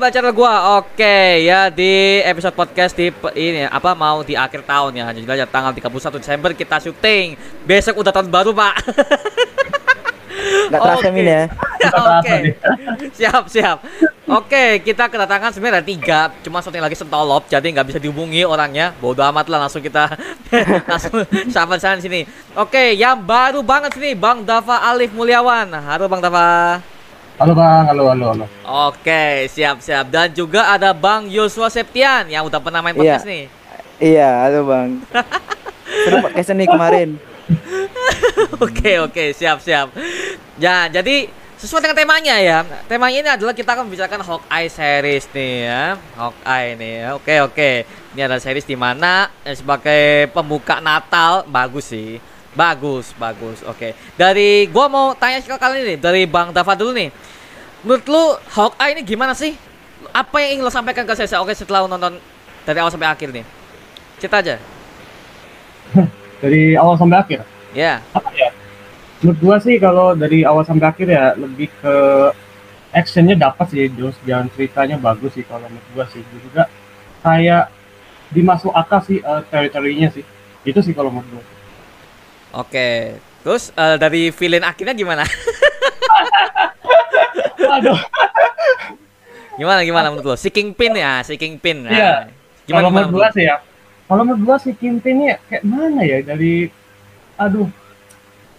Kita channel gua. Oke, ya di episode podcast di ini apa mau di akhir tahun ya. Jadi aja tanggal 31 Desember kita syuting. Besok udah tahun baru, Pak. Nggak terasa Oke. Min ya. Oke. siap, siap. Oke, kita kedatangan sebenarnya tiga, cuma satu yang lagi sentolop, jadi nggak bisa dihubungi orangnya. Bodoh amat lah, langsung kita langsung sama sana sini. Oke, yang baru banget sini, Bang Dava Alif Mulyawan. Halo Bang Dava. Halo bang, halo halo halo. Oke, siap siap. Dan juga ada Bang Yosua Septian yang udah pernah main Iya. podcast nih. Iya, halo Bang. Seru podcast nih kemarin. Oke oke, siap siap. Ya, jadi sesuai dengan temanya ya. Temanya ini adalah kita akan membicarakan Hawkeye series nih ya. Hawkeye nih ya. Oke oke. Ini adalah series di mana eh, sebagai pembuka Natal bagus sih. Bagus, bagus. Oke. Dari gua mau tanya ke kalian nih dari Bang Dava dulu nih. Menurut lu Hawkeye ini gimana sih? Apa yang ingin lo sampaikan ke saya? Oke, setelah lo nonton dari awal sampai akhir nih. Cerita aja. Dari awal sampai akhir. Ya. Apa ya? Menurut gua sih kalau dari awal sampai akhir ya lebih ke actionnya dapat sih, terus jalan ceritanya bagus sih kalau menurut gua sih. Terus juga kayak dimasuk akal sih eh, teritorinya sih. Itu sih kalau menurut gua. Oke. Terus eh, dari villain akhirnya gimana? Aduh. gimana gimana menurut lo? Si Kingpin ya, si Kingpin. Nah, Iya. Gimana kalau gimana? menurut gua sih ya. Kalau menurut gua si Kingpin ini kayak mana ya dari aduh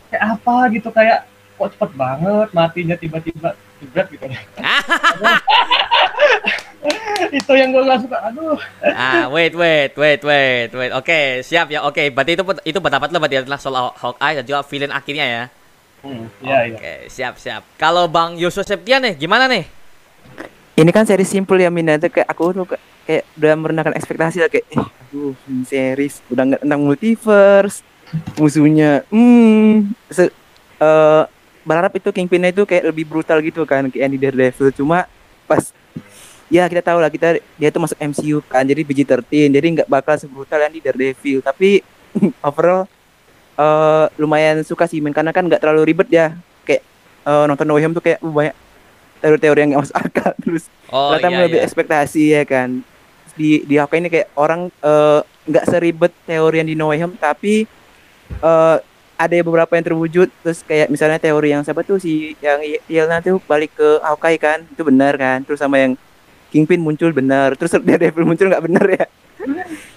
kayak apa gitu kayak kok cepet banget matinya tiba-tiba jebret gitu. itu yang gua gak suka. Aduh. ah, wait, wait, wait, wait, wait. Oke, siap ya. Oke, berarti itu itu pendapat lo berarti adalah soal Haw- Hawkeye dan juga villain akhirnya ya. Hmm, iya iya. Oke, siap, siap. Kalau Bang Yusuf Septian nih, gimana nih? Ini kan seri simple ya Min. Itu kayak aku tuh kayak, kayak udah merendahkan ekspektasi lah kayak eh, aduh, ini series udah nggak tentang multiverse. Musuhnya hmm se eh, berharap itu Kingpin itu kayak lebih brutal gitu kan kayak di Daredevil cuma pas ya kita tahu lah kita dia tuh masuk MCU kan jadi PG-13 jadi nggak bakal sebrutal yang di Daredevil tapi overall eh lumayan suka sih Min karena kan nggak terlalu ribet ya. Kayak eh, nonton No Way Home tuh kayak uh, banyak teori-teori yang nggak masuk akal. Terus Oh ternyata iya, melebihi iya. ekspektasi ya kan. Di di Hawkeye ini kayak orang eh, nggak seribet teori yang di No Way Home tapi eh ada beberapa yang terwujud. Terus kayak misalnya teori yang siapa tuh si yang Yelna tuh balik ke Hawkeye kan itu benar kan. Terus sama yang Kingpin muncul benar. Terus Daredevil muncul nggak benar ya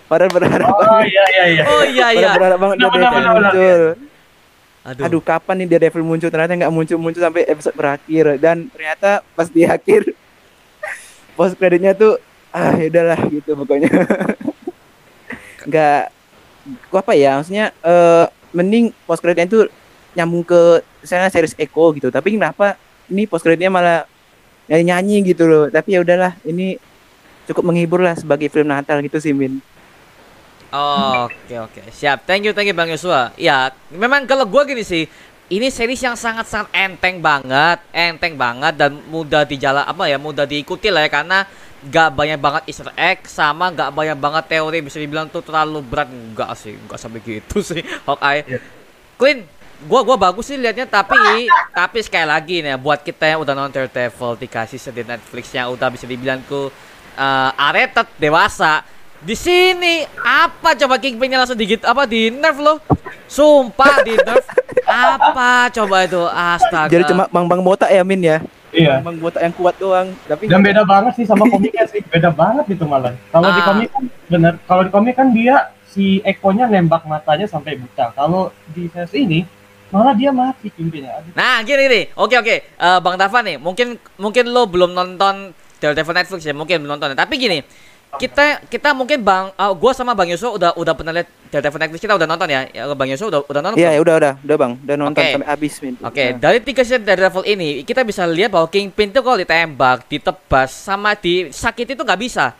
padahal berharap Oh banget. iya iya iya. Oh iya iya. padahal berharap banget Benar, benar, Daredevil benar, benar, muncul. Aduh. aduh kapan nih Daredevil muncul? Ternyata nggak muncul muncul sampai episode berakhir. Dan ternyata pas di akhir post kreditnya tuh ah ya udahlah gitu pokoknya. Nggak gua apa ya maksudnya eh mending post kreditnya itu nyambung ke misalnya series Echo gitu. Tapi kenapa ini post kreditnya malah nyanyi nyanyi gitu loh. Tapi ya udahlah ini cukup menghibur lah sebagai film Natal gitu sih Min Oh, Oke oke siap. Thank you thank you Bang Yosua. Ya memang kalau gua gini sih, ini series yang sangat sangat enteng banget, enteng banget dan mudah dijala apa ya mudah diikuti lah ya karena gak banyak banget Easter egg sama gak banyak banget teori bisa dibilang tuh terlalu berat enggak sih enggak sampai gitu sih Hawkeye. Iya. Clean, gua gua bagus sih liatnya tapi tapi sekali lagi nih buat kita yang udah nonton Daredevil dikasih di Netflix yang udah bisa dibilang ku uh, rated dewasa di sini apa coba Kingpinnya langsung digit apa di nerf lo sumpah di nerf apa coba itu astaga jadi cuma bang bang botak ya Min ya Iya. bang botak yang kuat doang tapi Dan beda banget sih sama komiknya sih, beda banget itu malah. Kalau di Ah. komik kan bener, kalau di komik kan dia si Eko-nya nembak matanya sampai buta. Kalau di series ini malah dia mati pimpinnya. Aduh. Nah, gini nih. Oke, oke. Eh, Bang Dava nih, mungkin mungkin lo belum nonton Daredevil Netflix ya, mungkin belum nonton. Tapi gini, kita kita mungkin Bang eh, gua sama Bang Yusuf udah udah pernah lihat Daredevil Netflix kita udah nonton ya. ya Bang Yusuf udah udah nonton. Iya, ya udah udah, udah Bang, udah nonton Oke. sampai habis. Oke, Nah. dari tiga season Daredevil ini kita bisa lihat bahwa Kingpin tuh kalau ditembak, ditebas, sama disakiti itu nggak bisa,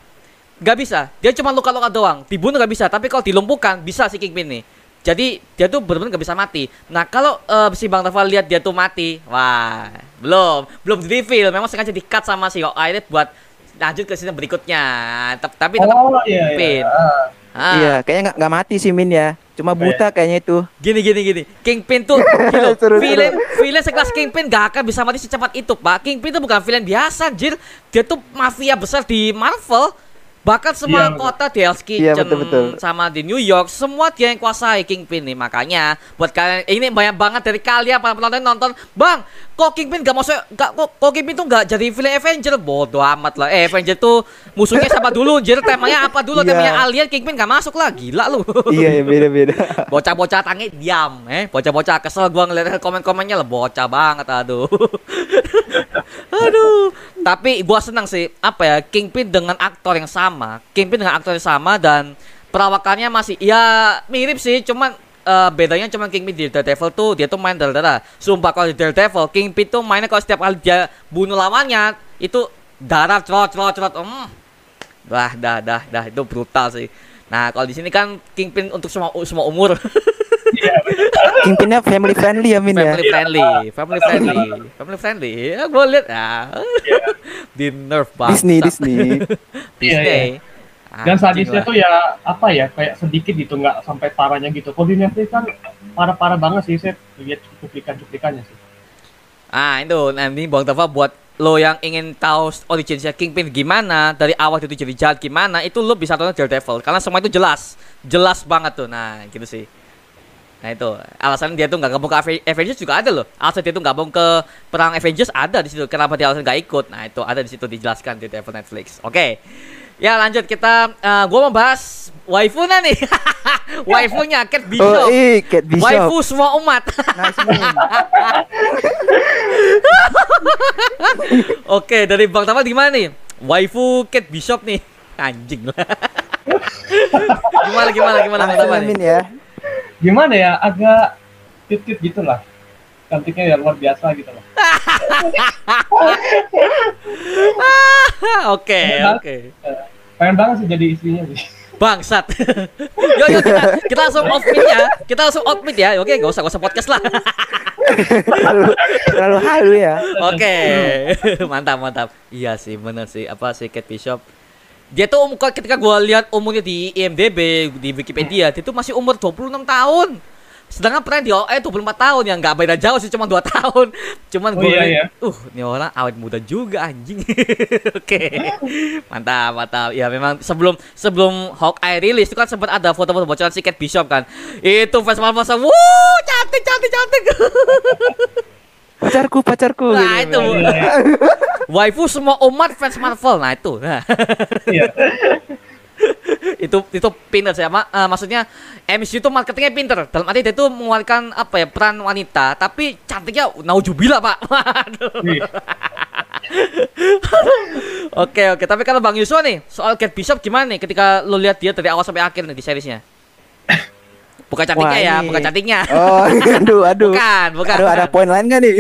nggak bisa. Dia cuma luka-luka doang, dibunuh nggak bisa. Tapi kalau dilumpuhkan bisa si Kingpin nih. Jadi dia tuh benar-benar nggak bisa mati. Nah kalau eh, si Bang Tafal lihat dia tuh mati, wah belum, belum di reveal. Memang sengaja di cut sama si Hawkeye buat lanjut ke season berikutnya. Tapi tetap Oh iya Kingpin. iya. Ah. Ah, Iya, kayaknya nggak nggak mati sih Min ya. Cuma buta kayaknya itu. Gini gini gini. Kingpin tuh gila, Seru, seru. villain villain sekelas Kingpin gak akan bisa mati secepat itu, Pak. Kingpin itu bukan villain biasa, anjir. Dia tuh mafia besar di Marvel. Bahkan semua Iya, betul. kota di Hell's Kitchen Iya, betul, betul. sama di New York semua dia yang kuasai Kingpin nih. Makanya buat kalian ini banyak banget dari kalian para penonton nonton, "Bang, kok Kingpin gak masuk gak kok, kok Kingpin tuh gak jadi villain Avenger?" Bodoh amat lah. Eh, Avenger tuh musuhnya siapa dulu? Anjir, temanya apa dulu? Iya. Temanya alien Kingpin gak masuk lah. Gila lu. iya, beda-beda. bocah-bocah tangi diam eh bocah-bocah kesel gua ngeliat komen-komennya lah bocah banget aduh aduh tapi gua senang sih apa ya Kingpin dengan aktor yang sama Kingpin dengan aktor yang sama dan perawakannya masih ya mirip sih cuman eh, bedanya cuma Kingpin di Daredevil tuh dia tuh main darah sumpah kalau di Daredevil Kingpin tuh mainnya kalau setiap kali dia bunuh lawannya itu darah cerot cerot cerot hmm. Wah, dah, dah, dah, itu brutal sih. Nah, kalau di sini kan Kingpin untuk semua semua umur, Kingpinnya family friendly ya Min ya. family friendly, family friendly, family friendly. Ya, gue lihat ya, di nerf banget. Disney, Disney. Disney. Dan Anjing sadisnya tuh ya apa ya kayak sedikit gitu nggak sampai parahnya gitu. Kalau di Netflix kan parah-parah banget sih saya lihat cuplikan-cuplikannya sih. Ah, itu. Nanti Bang Tava buat lo yang ingin tahu originnya Kingpin gimana dari awal itu jadi jahat gimana itu lo bisa tonton Daredevil karena semua itu jelas. Jelas banget tuh. Nah gitu sih. Nah itu. Alasan dia tuh nggak gabung ke Ave- Avengers juga ada loh. Alasan dia tuh gabung ke perang Avengers ada di situ. Kenapa dia alasan nggak ikut? Nah itu ada di situ dijelaskan di Daredevil Netflix. Oke ya lanjut kita eh, gua mau bahas waifu nih waifunya Kate Bishop Oh, eh, Cat Bishop. waifu semua umat Nice. Oke, dari Bang Tama gimana nih? Waifu Kate Bishop nih. Anjing lah. gimana gimana gimana Bang Tama nih? Ya. Gimana ya agak cute-cute gitu lah. Cantiknya ya luar biasa gitu loh. Oke, oke. Pengen banget sih jadi istrinya sih. Bangsat. yo yo kita, kita langsung off mic ya. Kita langsung off mic ya. Oke, gak usah gak usah podcast lah. terlalu, terlalu halu ya. Oke. mantap, mantap. Iya sih, bener sih. Apa sih Kate Bishop? Dia tuh um- ketika gua lihat umurnya di IMDb, di Wikipedia, dia tuh masih umur 26 tahun. Sedangkan pernah di OE 24 tahun yang nggak beda jauh sih cuma 2 tahun. Cuman Oh, gue iya, iya. uh, ini orang awet muda juga anjing. Oke. Mantap, mantap. Ya memang sebelum sebelum Hawkeye rilis itu kan sempat ada foto-foto bocoran si Kate Bishop kan. Itu fans Marvel langsung, "Wuh, cantik, cantik, cantik." Pacarku, pacarku. Nah, gitu, itu. Min. Waifu semua umat fans Marvel. Nah, itu. Nah, Iya. itu itu pinter sih Ma- eh, maksudnya MCU itu marketingnya pinter. Dalam arti dia tuh mengeluarkan apa ya peran wanita tapi cantiknya naujubillah pak. Oke oke. Tapi kalau bang Yusuf nih soal Kate Bishop gimana nih ketika lo lihat dia dari awal sampai akhir nih di seriesnya? Bukan cantiknya Wah, ya ini- bukan cantiknya. Oh, aduh, aduh. bukan bukan Aduh, ada poin lain gak nih?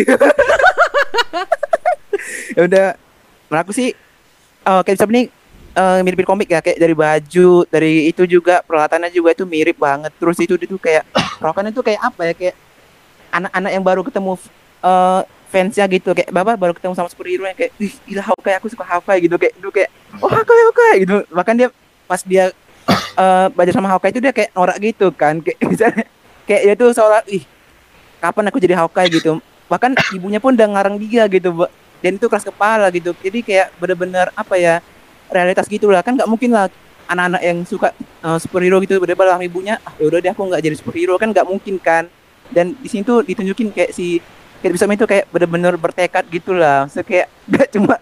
ya udah, menurut aku sih eh kayak Bishop ini eh, mirip komik ya kayak dari baju, dari itu juga peralatannya juga itu mirip banget. Terus itu itu kayak perawakannya itu kayak apa ya kayak anak-anak yang baru ketemu eh fansnya gitu. Kayak bapak baru ketemu sama superhero yang kayak ih gila Hawkeye aku suka Hawkeye gitu. Kayak dulu kayak oh Hawkeye Hawkeye gitu. Bahkan dia pas dia eh belajar sama Hawkeye itu dia kayak norak gitu kan. Kayak misalnya kayak dia tuh seolah ih kapan aku jadi Hawkeye gitu. Bahkan ibunya pun udah ngarang dia gitu dan itu keras kepala gitu. Jadi kayak bener-bener apa ya realitas gitulah kan nggak mungkin lah anak-anak yang suka eh, superhero gitu bener-bener sama ibunya ah ya udah deh aku nggak jadi superhero. Kan nggak mungkin kan. Dan di sini tuh ditunjukin kayak si Kate Bishop itu kayak bener-bener bertekad gitulah so, kayak gak cuma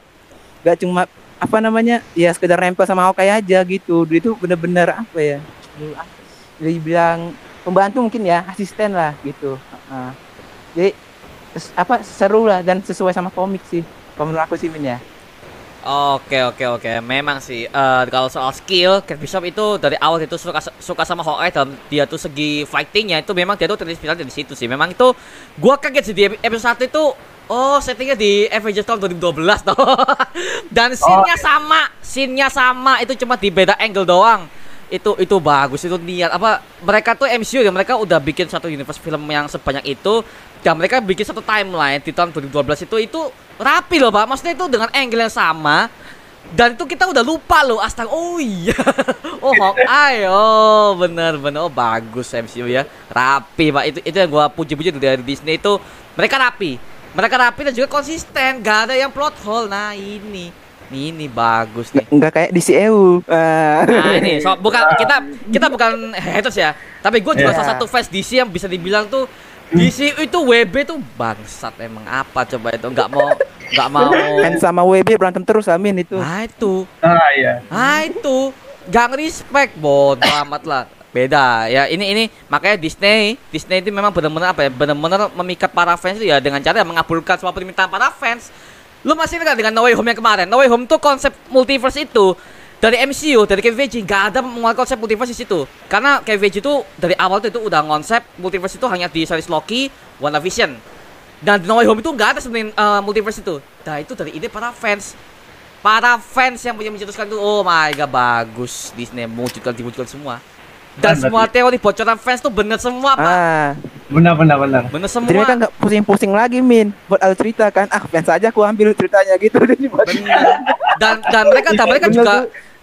gak cuma apa namanya ya sekedar nempel sama Hawkeye aja gitu. Dia itu bener-bener apa ya dibilang pembantu mungkin ya asisten lah gitu. Heeh. jadi apa seru lah dan sesuai sama komik sih. Menurut aku sih ya Oke oke oke, memang sih eh, kalau soal skill, Kate Bishop itu dari awal itu suka suka sama Hawkeye dan dia tuh segi fightingnya itu memang dia tuh terinspirasi dari situ sih. Memang itu gua kaget sih di epi- episode 1 itu oh settingnya di Avengers tahun 2012 toh. dan scene-nya sama, scene-nya sama, itu cuma di beda angle doang. Itu itu bagus, itu niat apa mereka tuh MCU ya mereka udah bikin satu universe film yang sebanyak itu dan mereka bikin satu timeline di tahun 2012 itu itu rapi loh pak maksudnya itu dengan angle yang sama Dan itu kita udah lupa loh, astaga. Oh iya. Oh Hawkeye. Oh bener bener. Oh bagus MCU ya. Rapi pak. Itu itu yang gua puji-puji dari Disney itu mereka rapi. Mereka rapi dan juga konsisten. Gak ada yang plot hole. Nah ini. Ini bagus nih. Enggak kayak di CEU. Ah. Nah ini so, bukan kita kita bukan haters ya, tapi gue juga Iya. salah satu fans DC yang bisa dibilang tuh DC itu WB tuh bangsat emang apa coba itu nggak mau nggak mau. Kan sama WB berantem terus Amin itu. Nah itu, Nah, iya. nah itu, gak respect bodoh amat lah. Beda ya ini ini makanya Disney Disney itu memang benar-benar apa ya benar-benar memikat para fans itu ya dengan cara mengabulkan semua permintaan para fans. Lu masih ingat dengan No Way Home yang kemarin? No Way Home tuh konsep multiverse itu dari MCU dari Kevin Feige nggak ada mengenal konsep multiverse di situ karena Kevin Feige itu dari awal tuh itu udah konsep multiverse itu hanya di series Loki, WandaVision dan di No Way Home itu nggak ada sebenarnya eh, multiverse itu. Nah itu dari ide para fans para fans yang punya mencetuskan itu oh my god bagus Disney mewujudkan diwujudkan semua dan Benar, semua berarti. teori bocoran fans tuh bener semua pak Ah, Benar, benar, benar. bener jadi semua mereka nggak pusing-pusing lagi Min buat alur cerita kan. Ah, fans aja aku ambil ceritanya gitu dan. Bener. dan dan mereka dan mereka Bener juga.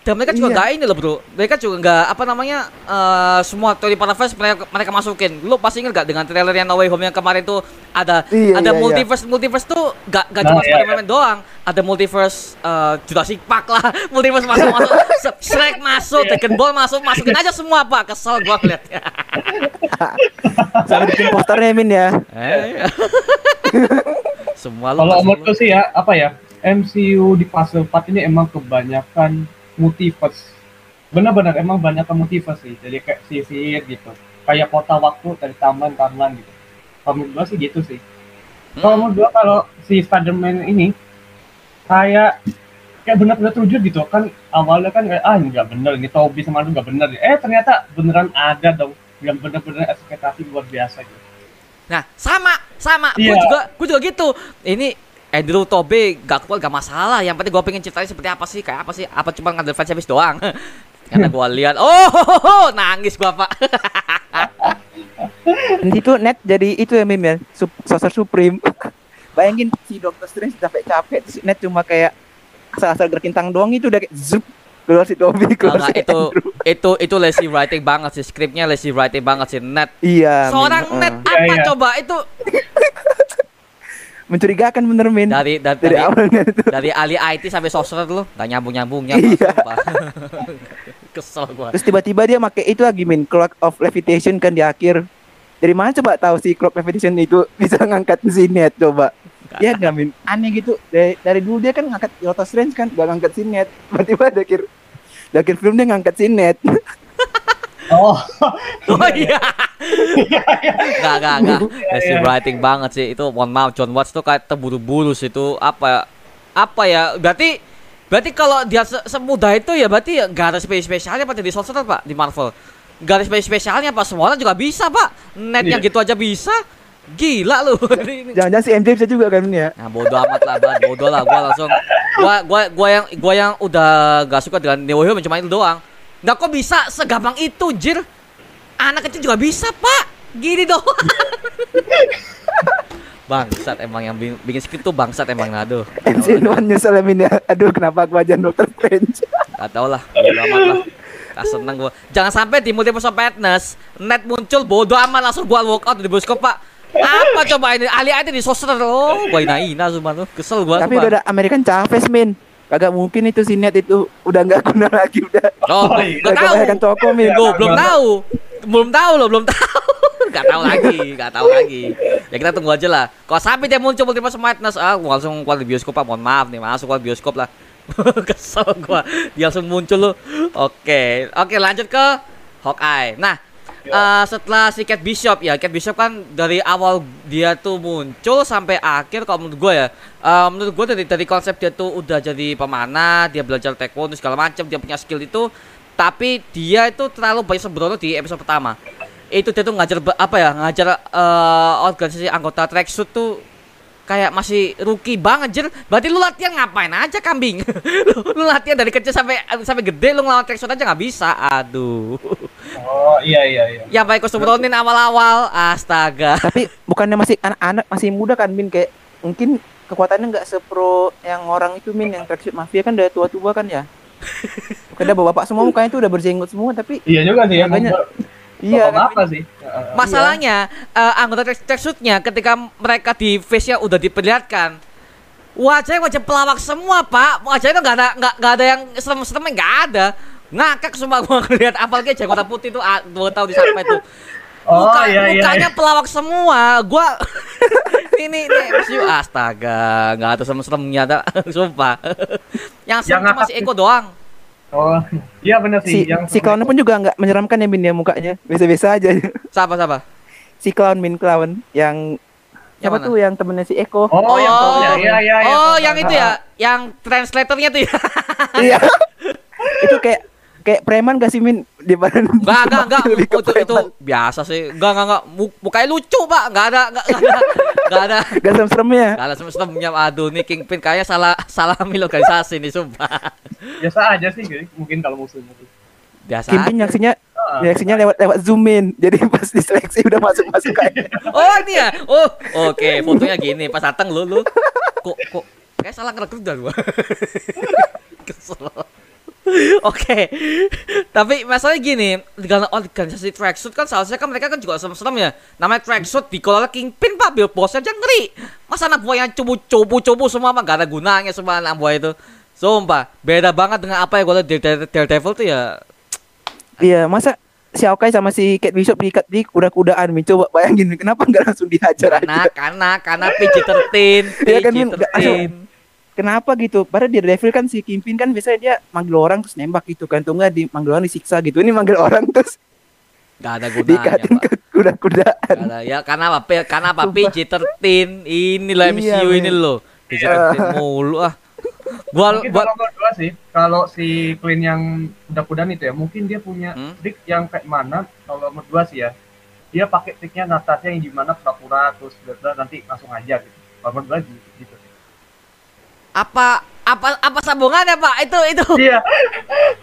Dan mereka juga Iya. nggak ini loh bro mereka juga nggak apa namanya eh, semua teori para fans mereka mereka masukin lu pasti inget gak dengan trailer yang No Way Home yang kemarin tuh ada Iya, ada iya, iya. multiverse multiverse tuh gak, gak Nah, cuma iya, Spider-Man doang ada multiverse eh, Jurassic Park lah multiverse masuk masuk Shrek masuk Dragon Ball masuk masukin aja semua pak kesel gua ngeliatnya Sampai bikin posternya Min ya. Eh. semua lu Kalau masuk menurutku sih ya, apa ya? MCU di fase 4 ini emang kebanyakan multiverse. Benar-benar emang banyak multiverse sih. Jadi kayak sisir gitu. Kayak kota waktu dari taman-taman gitu. Kalau menurut gua sih gitu sih. Kalau menurut gua kalau si Spider-Man ini kayak kayak benar-benar terwujud gitu kan awalnya kan kayak ah nggak bener ini Toby sama lu nggak bener eh ternyata beneran ada dong yang bener-bener ekspektasi luar biasa gitu. Nah, sama, sama. Gue Iya. juga, gue juga gitu. Ini Andrew Tobe gak kuat gak masalah. Yang penting gue pengen ceritain seperti apa sih, kayak apa sih? Apa cuma ngambil fan service doang? Karena gue lihat, oh, nangis gua pak. Dan itu net jadi itu ya Mim ya, sup, sosok supreme. Bayangin si Doctor Strange capek-capek, terus net cuma kayak asal-asal gerakin tang doang itu udah kayak zup keluar si Toby keluar Enggak, si itu Andrew. itu itu lazy writing banget sih, skripnya lazy writing banget sih. Net, Iya. Seorang Heeh. net Iya, apa iya. coba itu mencurigakan bener Min. dari dari dari dari, awalnya itu. dari ahli IT sampai sosmed lu, gak nyambung nyambungnya. Iya. Kesel gua. Terus tiba-tiba dia pakai itu lagi Min, clock of levitation kan di akhir. Dari mana coba tahu si clock levitation itu bisa ngangkat si net coba? Iya nggak Min? Aneh gitu. Dari, dari dulu dia kan ngangkat Doctor Strange kan, gak ngangkat si net. Tiba-tiba di akhir di akhir film dia ngangkat si net. Oh, Oh iya. Gak, gak, gak. Lazy writing banget sih. Itu mohon maaf John Watts tuh kayak terburu-buru sih itu apa apa ya? Berarti berarti kalau dia se- semudah itu ya berarti ya gak ada spesial spesialnya Pak di Sorcerer Pak di Marvel. Gak ada spesial spesialnya Pak. Semuanya juga bisa Pak. Netnya Iya. gitu aja bisa. Gila lu. Jangan-jangan si MJ bisa juga kan ya? Nah, bodo amat lah, Ban. Bodo lah gua langsung gua gua gua yang gua yang udah gak suka dengan Neo Hero cuma itu doang. Nggak kok bisa segampang itu, Jir. Anak kecil juga bisa, Pak. Gini doang. bangsat emang yang bi- bikin skrip tuh bangsat emang aduh. MC Nuan nyesel ya ya. Aduh kenapa aku aja Doctor Strange? Gak tau lah, bodo amat lah. Gak seneng gua. Jangan sampai di Multiverse of Madness net muncul bodo amat langsung gua walk out di bioskop, Pak. Apa coba ini? Ali aja di sosmed oh, gua ina-ina sumpah tuh. Kesel gua. Tapi udah ada American Chavez Min. Kagak mungkin itu si net itu udah nggak guna lagi udah. Oh, Oh, iya. nggak Udah tahu. kebanyakan toko Min. Gue belum tahu. Belum tahu loh, belum tahu. Gak tahu lagi, gak tahu lagi. Ya kita tunggu aja lah. Kalau sampai dia muncul Multiverse Madness, ah gua langsung keluar di bioskop Pak. Mohon maaf nih, masuk keluar bioskop lah. Kesel gua. Dia langsung muncul loh. Oke, oke lanjut ke Hawkeye. Nah, eh, setelah si Kate Bishop ya, Kate Bishop kan dari awal dia tuh muncul sampai akhir kalau menurut gue ya, eh, menurut gue dari dari konsep dia tuh udah jadi pemanah, dia belajar taekwondo segala macam, dia punya skill itu, tapi dia itu terlalu banyak sembrono di episode pertama. Itu dia tuh ngajar apa ya, ngajar eh, organisasi anggota tracksuit tuh kayak masih rookie banget jer. Berarti lu latihan ngapain aja kambing? lu, lu latihan dari kecil sampai sampai gede lu ngelawan tracksuit aja nggak bisa. Aduh. oh iya iya iya. Ya baik sembronin awal-awal, astaga. Tapi bukannya masih anak-anak masih muda kan Min kayak mungkin kekuatannya nggak sepro yang orang itu min yang tracksuit mafia kan udah tua-tua kan ya. Udah bapak semua mukanya tuh udah berjenggot semua tapi Iya juga sih emang. Makanya- iya kan, apa sih? Heeh. Masalahnya eh, anggota track- tracksuitnya ketika mereka di face-nya udah diperlihatkan wajahnya wajah pelawak semua pak wajahnya nggak ada nggak ada yang serem-seremnya nggak ada ngakak semua gua ngeliat apalagi jenggot putih tuh ah, dua tahun di sampai tuh Oh Muka- iya iya. mukanya iya. pelawak semua gua ini ini MCU astaga nggak ada serem-seremnya sumpah yang serem Yang cuma si Eko doang Oh iya benar si sih. yang si clown pun juga nggak menyeramkan ya min ya mukanya biasa-biasa aja. siapa siapa si clown min clown yang Yang tuh yang temennya si Eko. Oh, yang Oh. tahu ya, iya iya. iya, oh yang itu ya yang translatornya tuh ya Iya. itu kayak kayak preman gak sih min di badan Enggak, enggak, enggak. Itu, itu biasa sih. Enggak, enggak, enggak. Mu- Mukanya lucu, Pak. Enggak ada, enggak, enggak ada. Enggak ada. Gak serem-seremnya. Enggak ada semestemnya. Aduh, nih Kingpin kayaknya salah salah milih organisasi nih, sumpah. Biasa aja sih mungkin kalau musuh-musuh. Biasa. Kimpin aja. nyaksinya Ah. reaksinya lewat lewat zoom in. Jadi pas diseleksi udah masuk masuk kayak. Oh, ini ya. Oh, oke. Fotonya gini. Pas datang lu, lu. Kok, kok. Kayak salah ngerekrut dah gua. Kesel. Oke, tapi masalahnya gini, dengan organisasi tracksuit kan seharusnya kan mereka kan juga serem-serem ya. Namanya tracksuit dikelola Kingpin pak, Bill Boss aja ngeri. Masa anak buah yang cubu-cubu-cubu semua mah gak ada gunanya semua anak buah itu. Sumpah, beda banget dengan apa yang gue lihat di Dare- Daredevil tuh ya. Iya, masa si Aokai sama si Kate Bishop diikat di kuda-kudaan Min coba bayangin kenapa nggak langsung dihajar Karena, aja karena, karena PG-13, kan, Min? Nggak- PG-13. Kenapa gitu padahal di Devil kan si Kimpin kan biasanya dia manggil orang terus nembak gitu kan tuh nggak di manggil orang disiksa gitu ini manggil orang terus Gak ada gunanya, diikatin Pak. ke kuda-kudaan ada. Ya karena apa? P- Karena apa? PG-13. Inilah Iya, MCU ini Min. loh. PG-13 mulu ah. Gua Mungkin gua kalau sih, kalau si Clean yang kuda-kudaan itu ya, mungkin dia punya Hmm? trik yang kayak mana? Kalau menurut gua sih ya, dia pakai triknya Natasha yang gimana pura-pura terus bla bla, nanti langsung aja gitu. Kalau menurut gua gitu. Apa apa apa sambungannya Pak? Itu itu. Iya.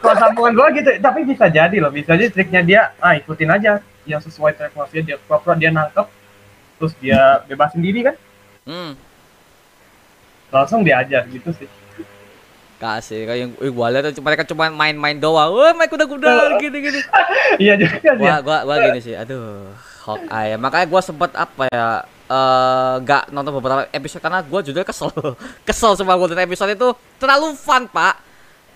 Kalau sambungan gua gitu, tapi bisa jadi loh, bisa jadi triknya dia, ah ikutin aja yang sesuai track mafia dia pura-pura dia nangkep, terus dia bebasin diri kan, Hmm. langsung diajar gitu sih. Kasih kayak yang eh, gua lihat tuh mereka cuma main-main doang. Wah, main kuda-kuda gini-gini. Iya juga sih. Gua gua gua gini sih. Aduh, Hawkeye. Makanya gua sempet apa ya? eh nggak nonton beberapa episode karena gua juga kesel. Kesel sama golden episode itu. Terlalu fun pak.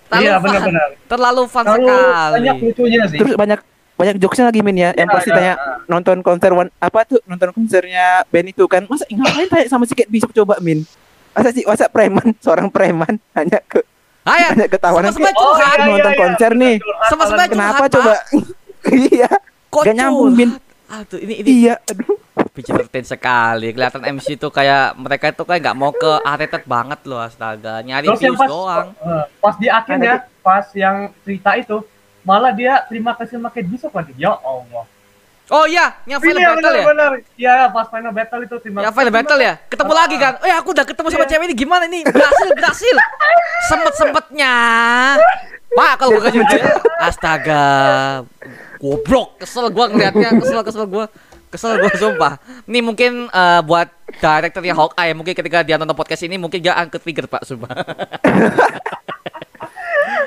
Terlalu Iya, fun. terlalu fun Terlalu sekali. banyak lucunya sih. terus banyak banyak jokesnya lagi Min ya. Yang Iya, pasti iya, tanya nonton konser one apa tuh nonton konsernya band itu kan. Masa ngapain tanya sama si Kate Bishop coba Min? Masa sih masa preman? Seorang preman. Hanya ke Ayo, hanya ketawanan Sama-sama kayak, Oh, curhat. iya, nonton iya, konser iya, nih. Sama-sama kenapa coba? Iya. Kok Gak nyambung, Min. Aduh, ini ini iya aduh PG-13 sekali. Kelihatan MC itu kayak mereka itu kayak nggak mau ke rated banget loh astaga. Nyari Terus views pas doang. eh, pas di akhir Ada ya, pas yang cerita itu malah dia terima kasih Kate Bishop lagi. Ya Allah. Oh iya, yang final Iya, battle ya. benar. Iya, pas final battle itu terima Yang final battle ya. Ketemu lagi kan. Eh aku udah ketemu sama Iya. cewek ini gimana nih? Berhasil, berhasil. Sempet-sempetnya. Pak, kalau gue kasih dia, astaga. Goblok, kesel gua ngeliatnya, kesel kesel gua. Kesel gua sumpah. Ini mungkin eh, buat direkturnya Hawkeye mungkin ketika dia nonton podcast ini mungkin dia angkat trigger Pak sumpah.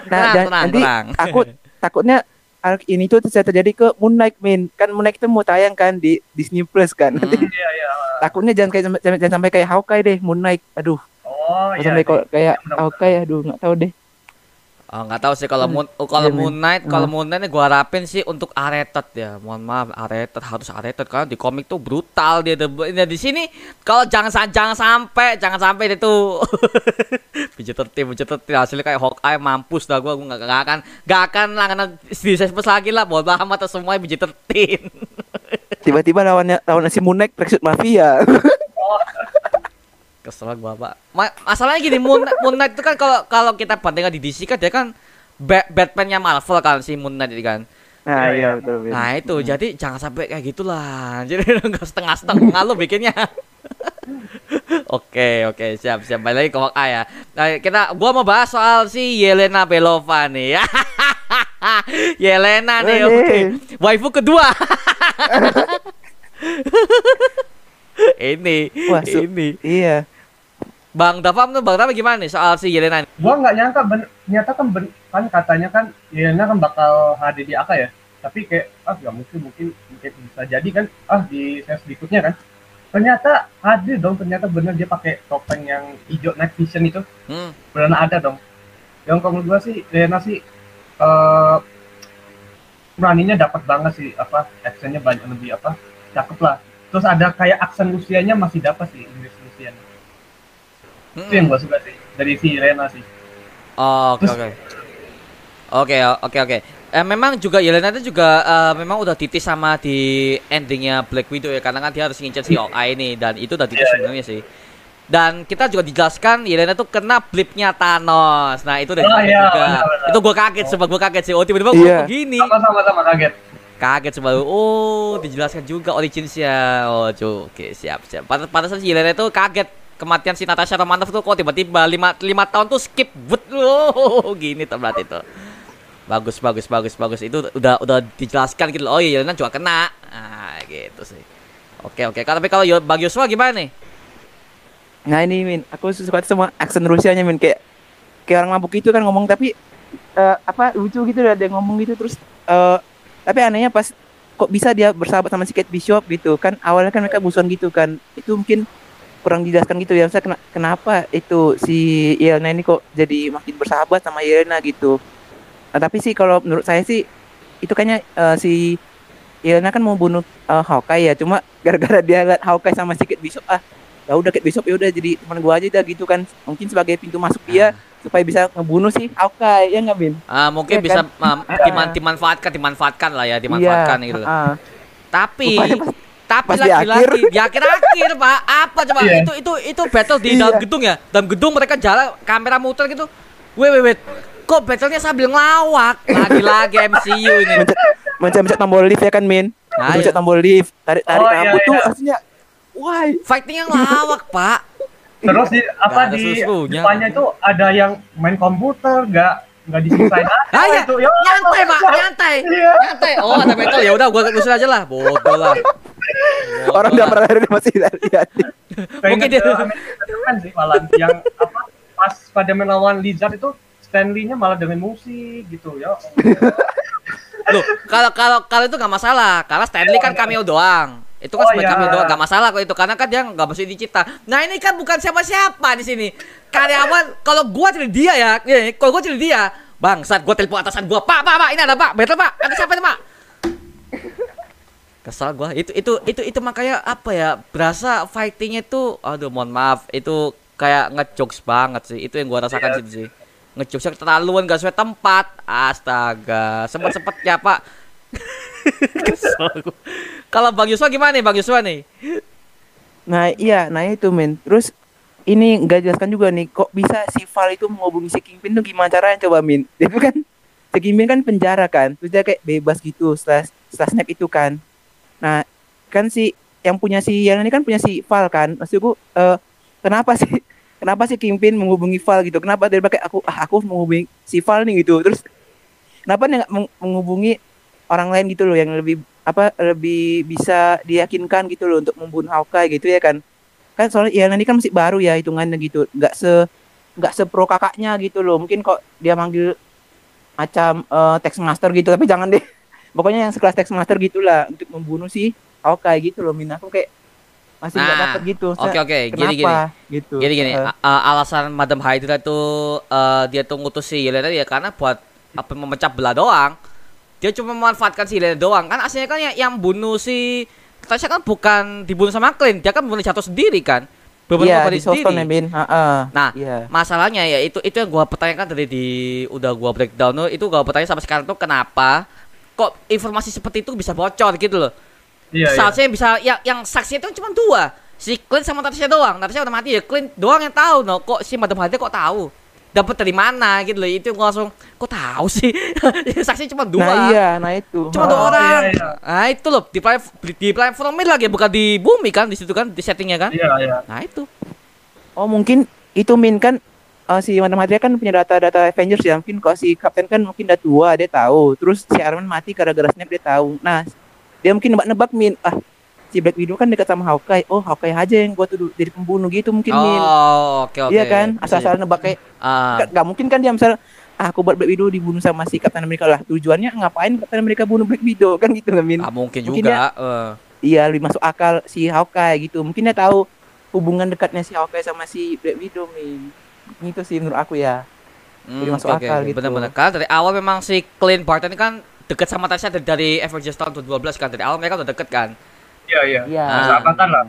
Nah, Tenang, dan tenang, nanti tenang. aku takutnya arc ini tuh bisa terjadi ke Moon Knight Min. Kan Moon Knight itu mau tayang kan di Disney Plus kan. Nanti Hmm. Iya, iya. takutnya jangan kayak jangan, jangan sampai kayak Hawkeye deh Moon Knight. Aduh, Oh, jangan iya. sampai kok kayak benar-benar. Hawkeye aduh nggak tahu deh. Oh, nggak tahu sih kalau Moon oh, kalau Iya, Moon. Knight, kalau Hmm. Moon Knight ini gua harapin sih untuk R-rated ya. Mohon maaf, R-rated harus R-rated karena di komik tuh brutal dia. Di, di sini kalau jangan jangan sampai jangan sampai dia tuh PG-13 PG-13 hasilnya kayak Hawkeye mampus dah gua gua nggak nggak akan nggak akan langganan di plus lagi lah. Bodo amat semua PG-13. Tiba-tiba lawannya lawan si Moon Knight mafia. Kesel gua, Pak. Ma- masalahnya gini, Moon, Moon Knight itu kan kalau kalau kita bandingkan di DC kan dia kan Ba- Batman-nya Marvel kan si Moon Knight itu kan. nah, Iya, betul. betul. Nah itu jadi jangan sampai kayak gitulah. Jadi enggak setengah-setengah lo bikinnya. oke oke siap siap balik lagi ke Hawkeye ya. Nah, kita gua mau bahas soal si Yelena Belova nih. Yelena nih oke. Waifu kedua. ini Wah, ini Iya. Bang Dafam tuh Bang Dafam gimana nih soal si Yelena ini? Gua nggak nyangka ben, ternyata kan ben, kan katanya kan Yelena kan bakal HD di AK ya. Tapi kayak ah nggak mungkin mungkin mungkin bisa jadi kan ah di ses berikutnya kan. Ternyata ada dong, ternyata bener dia pakai topeng yang hijau night vision itu. Hmm. Benar ada dong. Yang kalau menurut gua sih Yelena sih eh beraninya dapat banget sih apa actionnya banyak lebih apa cakep lah. Terus ada kayak aksen Lucianya masih dapat sih. Hmm. Itu yang gua suka sih dari si Yelena sih. Oh, Oke oke. Oke oke oke. Eh, memang juga Yelena itu juga eh, memang udah titis sama di endingnya Black Widow ya karena kan dia harus ngincer si Hawkeye ini dan itu udah titis Iya, iya. sebenarnya sih. Dan kita juga dijelaskan Yelena tuh kena blipnya Thanos. Nah itu udah Oh, iya, juga. Itu gua kaget sebab gua kaget sih. Oh tiba-tiba Iya. kok begini. Sama-sama sama kaget. Kaget sebab oh dijelaskan juga originsnya. Oh cuy, oke siap siap. Pada pada saat si Yelena itu kaget kematian si Natasha Romanoff tuh kok tiba-tiba lima, lima tahun tuh skip but oh gini tuh tuh. Bagus bagus bagus bagus itu udah udah dijelaskan gitu. Oh iya Yelena juga kena. Ah gitu sih. Oke oke. Tapi kalau Bang Yosua gimana nih? Nah ini Min, aku suka sama aksen Rusianya Min kayak kayak orang mabuk itu kan ngomong tapi eh, apa lucu gitu ada yang ngomong gitu terus eh tapi anehnya pas kok bisa dia bersahabat sama si Kate Bishop gitu kan awalnya kan mereka musuhan gitu kan itu mungkin kurang dijelaskan gitu ya saya kenapa itu si Yelena ini kok jadi makin bersahabat sama Yelena gitu Nah, tapi sih kalau menurut saya sih itu kayaknya eh, si Yelena kan mau bunuh eh, Hawkeye ya cuma gara-gara dia lihat Hawkeye sama si Kate Bishop ah ya udah Kate Bishop ya udah jadi teman gua aja dah gitu kan mungkin sebagai pintu masuk dia supaya bisa ngebunuh si Hawkeye ya nggak Bin Ah mungkin Iya bisa kan? Ah. diman, dimanfaatkan dimanfaatkan lah ya dimanfaatkan Iya, gitu. ah. Tapi pas- tapi pas di lagi-lagi di akhir-akhir pak. Apa coba? Iya. itu itu itu battle di Iya. dalam gedung ya? Dalam gedung mereka jalan kamera muter gitu. Wait wait wait. Kok battlenya sambil ngelawak? Lagi-lagi MCU ini. Mencet mencet tombol lift ya kan Min? Nah, mencet iya. tombol lift tarik tarik Oh, iya, rambut tuh iya. aslinya why? Fightingnya ngelawak pak. Terus di apa di depannya itu ada yang main komputer, nggak nggak diselesain. Aja ah ya itu. Ya, nyantai pak. nyantai. Iya. nyantai. Oh ada battle. Ya udah gua usul aja lah. Bodoh lah orang Bodoh udah pernah lihat masih lihat Mungkin dia- kan sih malah yang apa pas pada melawan Lizard itu Stanley-nya malah dengan musik gitu ya. Loh, kalau kalau kalau itu nggak masalah, karena Stanley kan cameo doang. Itu kan Oh, sebagai iya. cameo doang, nggak masalah kok itu karena kan dia nggak mesti dicipta. Nah ini kan bukan siapa-siapa di sini. Karyawan, kalau gua jadi dia ya, ya, kalau gua jadi dia, bangsat gua telepon atasan gua, pak, pak, pak, ini ada pak, betul pak, ada siapa nih pak? Kesal gua, itu itu itu itu makanya apa ya, berasa fightingnya tuh, aduh mohon maaf, itu kayak ngejokes banget sih, itu yang gua rasakan Iya. sih sih. Ngejokesnya keterlaluan gak sesuai tempat, astaga, sempet sempet ya pak. Kalau Bang Yuswa gimana nih Bang Yuswa nih? nah iya nah itu Min terus ini nggak jelaskan juga nih kok bisa si Val itu menghubungi si Kingpin tuh gimana caranya coba Min dia tuh kan si Kingpin kan penjara kan terus dia kayak bebas gitu setelah setelah snap itu kan nah kan si yang punya si yang ini kan punya si Val kan? Maksudku eh, kenapa sih kenapa sih Kingpin menghubungi Val gitu? Kenapa dia pakai aku ah aku menghubungi si Val nih gitu? Terus kenapa dia menghubungi orang lain gitu loh yang lebih apa lebih bisa diyakinkan gitu loh untuk membunuh Hawkeye gitu ya kan? Kan soalnya Ian ini kan masih baru ya hitungannya gitu nggak se nggak sepro kakaknya gitu loh. Mungkin kok dia manggil macam eh, text master gitu tapi jangan deh pokoknya yang sekelas text master gitulah untuk membunuh si Hawkeye gitu loh Min aku kayak masih nggak Nah, dapet gitu Oke oke, gini gini. gitu Gini gini, a- a- alasan Madam Hydra tuh eh, dia tuh ngutus si Yelena ya karena buat apa memecah belah doang. Dia cuma memanfaatkan si Yelena doang. Kan aslinya kan yang, yang bunuh si Tasha kan bukan dibunuh sama Clint, dia kan bunuh jatuh sendiri kan. Beberapa iya kali di ya sendiri. Heeh. Nah, iya Masalahnya ya itu itu yang gua pertanyakan tadi di udah gua breakdown tuh itu gua bertanya sampai sekarang tuh kenapa kok informasi seperti itu bisa bocor gitu loh. Iya, iya. Seharusnya bisa yang yang saksi itu cuma dua. Si Clint sama Natasha doang. Natasha udah mati ya. Clint doang yang tahu no. Kok si Madam Hydra kok tahu? Dapat dari mana gitu loh. Itu gua langsung kok tahu sih. saksi cuma dua. nah iya nah itu Cuma dua Oh, orang. iya, iya. Nah, itu loh di planet di planet Formil lagi bukan di bumi kan di situ kan di settingnya kan. Iya, iya. Nah, itu. Oh mungkin itu Min kan eh, si Madam Hydra kan punya data-data Avengers ya mungkin kalau si Captain kan mungkin udah tua dia tahu terus si Iron Man mati gara-gara snap dia tahu nah dia mungkin nebak-nebak Min ah si Black Widow kan dekat sama Hawkeye. Oh, Hawkeye aja yang buat tuh jadi pembunuh gitu mungkin Min. Oh, oke oke. Iya kan? Bisa Asal-asalan nebak kayak jadi. Ah, nggak mungkin kan dia misal ah, aku buat Black Widow dibunuh sama si Captain America lah. Tujuannya ngapain Captain America bunuh Black Widow kan gitu kan Min. ah, mungkin Mungkin juga. eh. Iya, lebih masuk akal si Hawkeye gitu. Mungkin dia tahu hubungan dekatnya si Hawkeye sama si Black Widow Min. Gitu sih menurut aku ya. Hmm, Jadi masuk oke. akal gitu. Bener-bener. Karena dari awal memang si Clint Barton ini kan deket sama Tasha dari, dari Avengers tahun 2012 kan. Dari awal mereka udah deket kan. Iya iya. Iya. Ah. Sahabatan lah.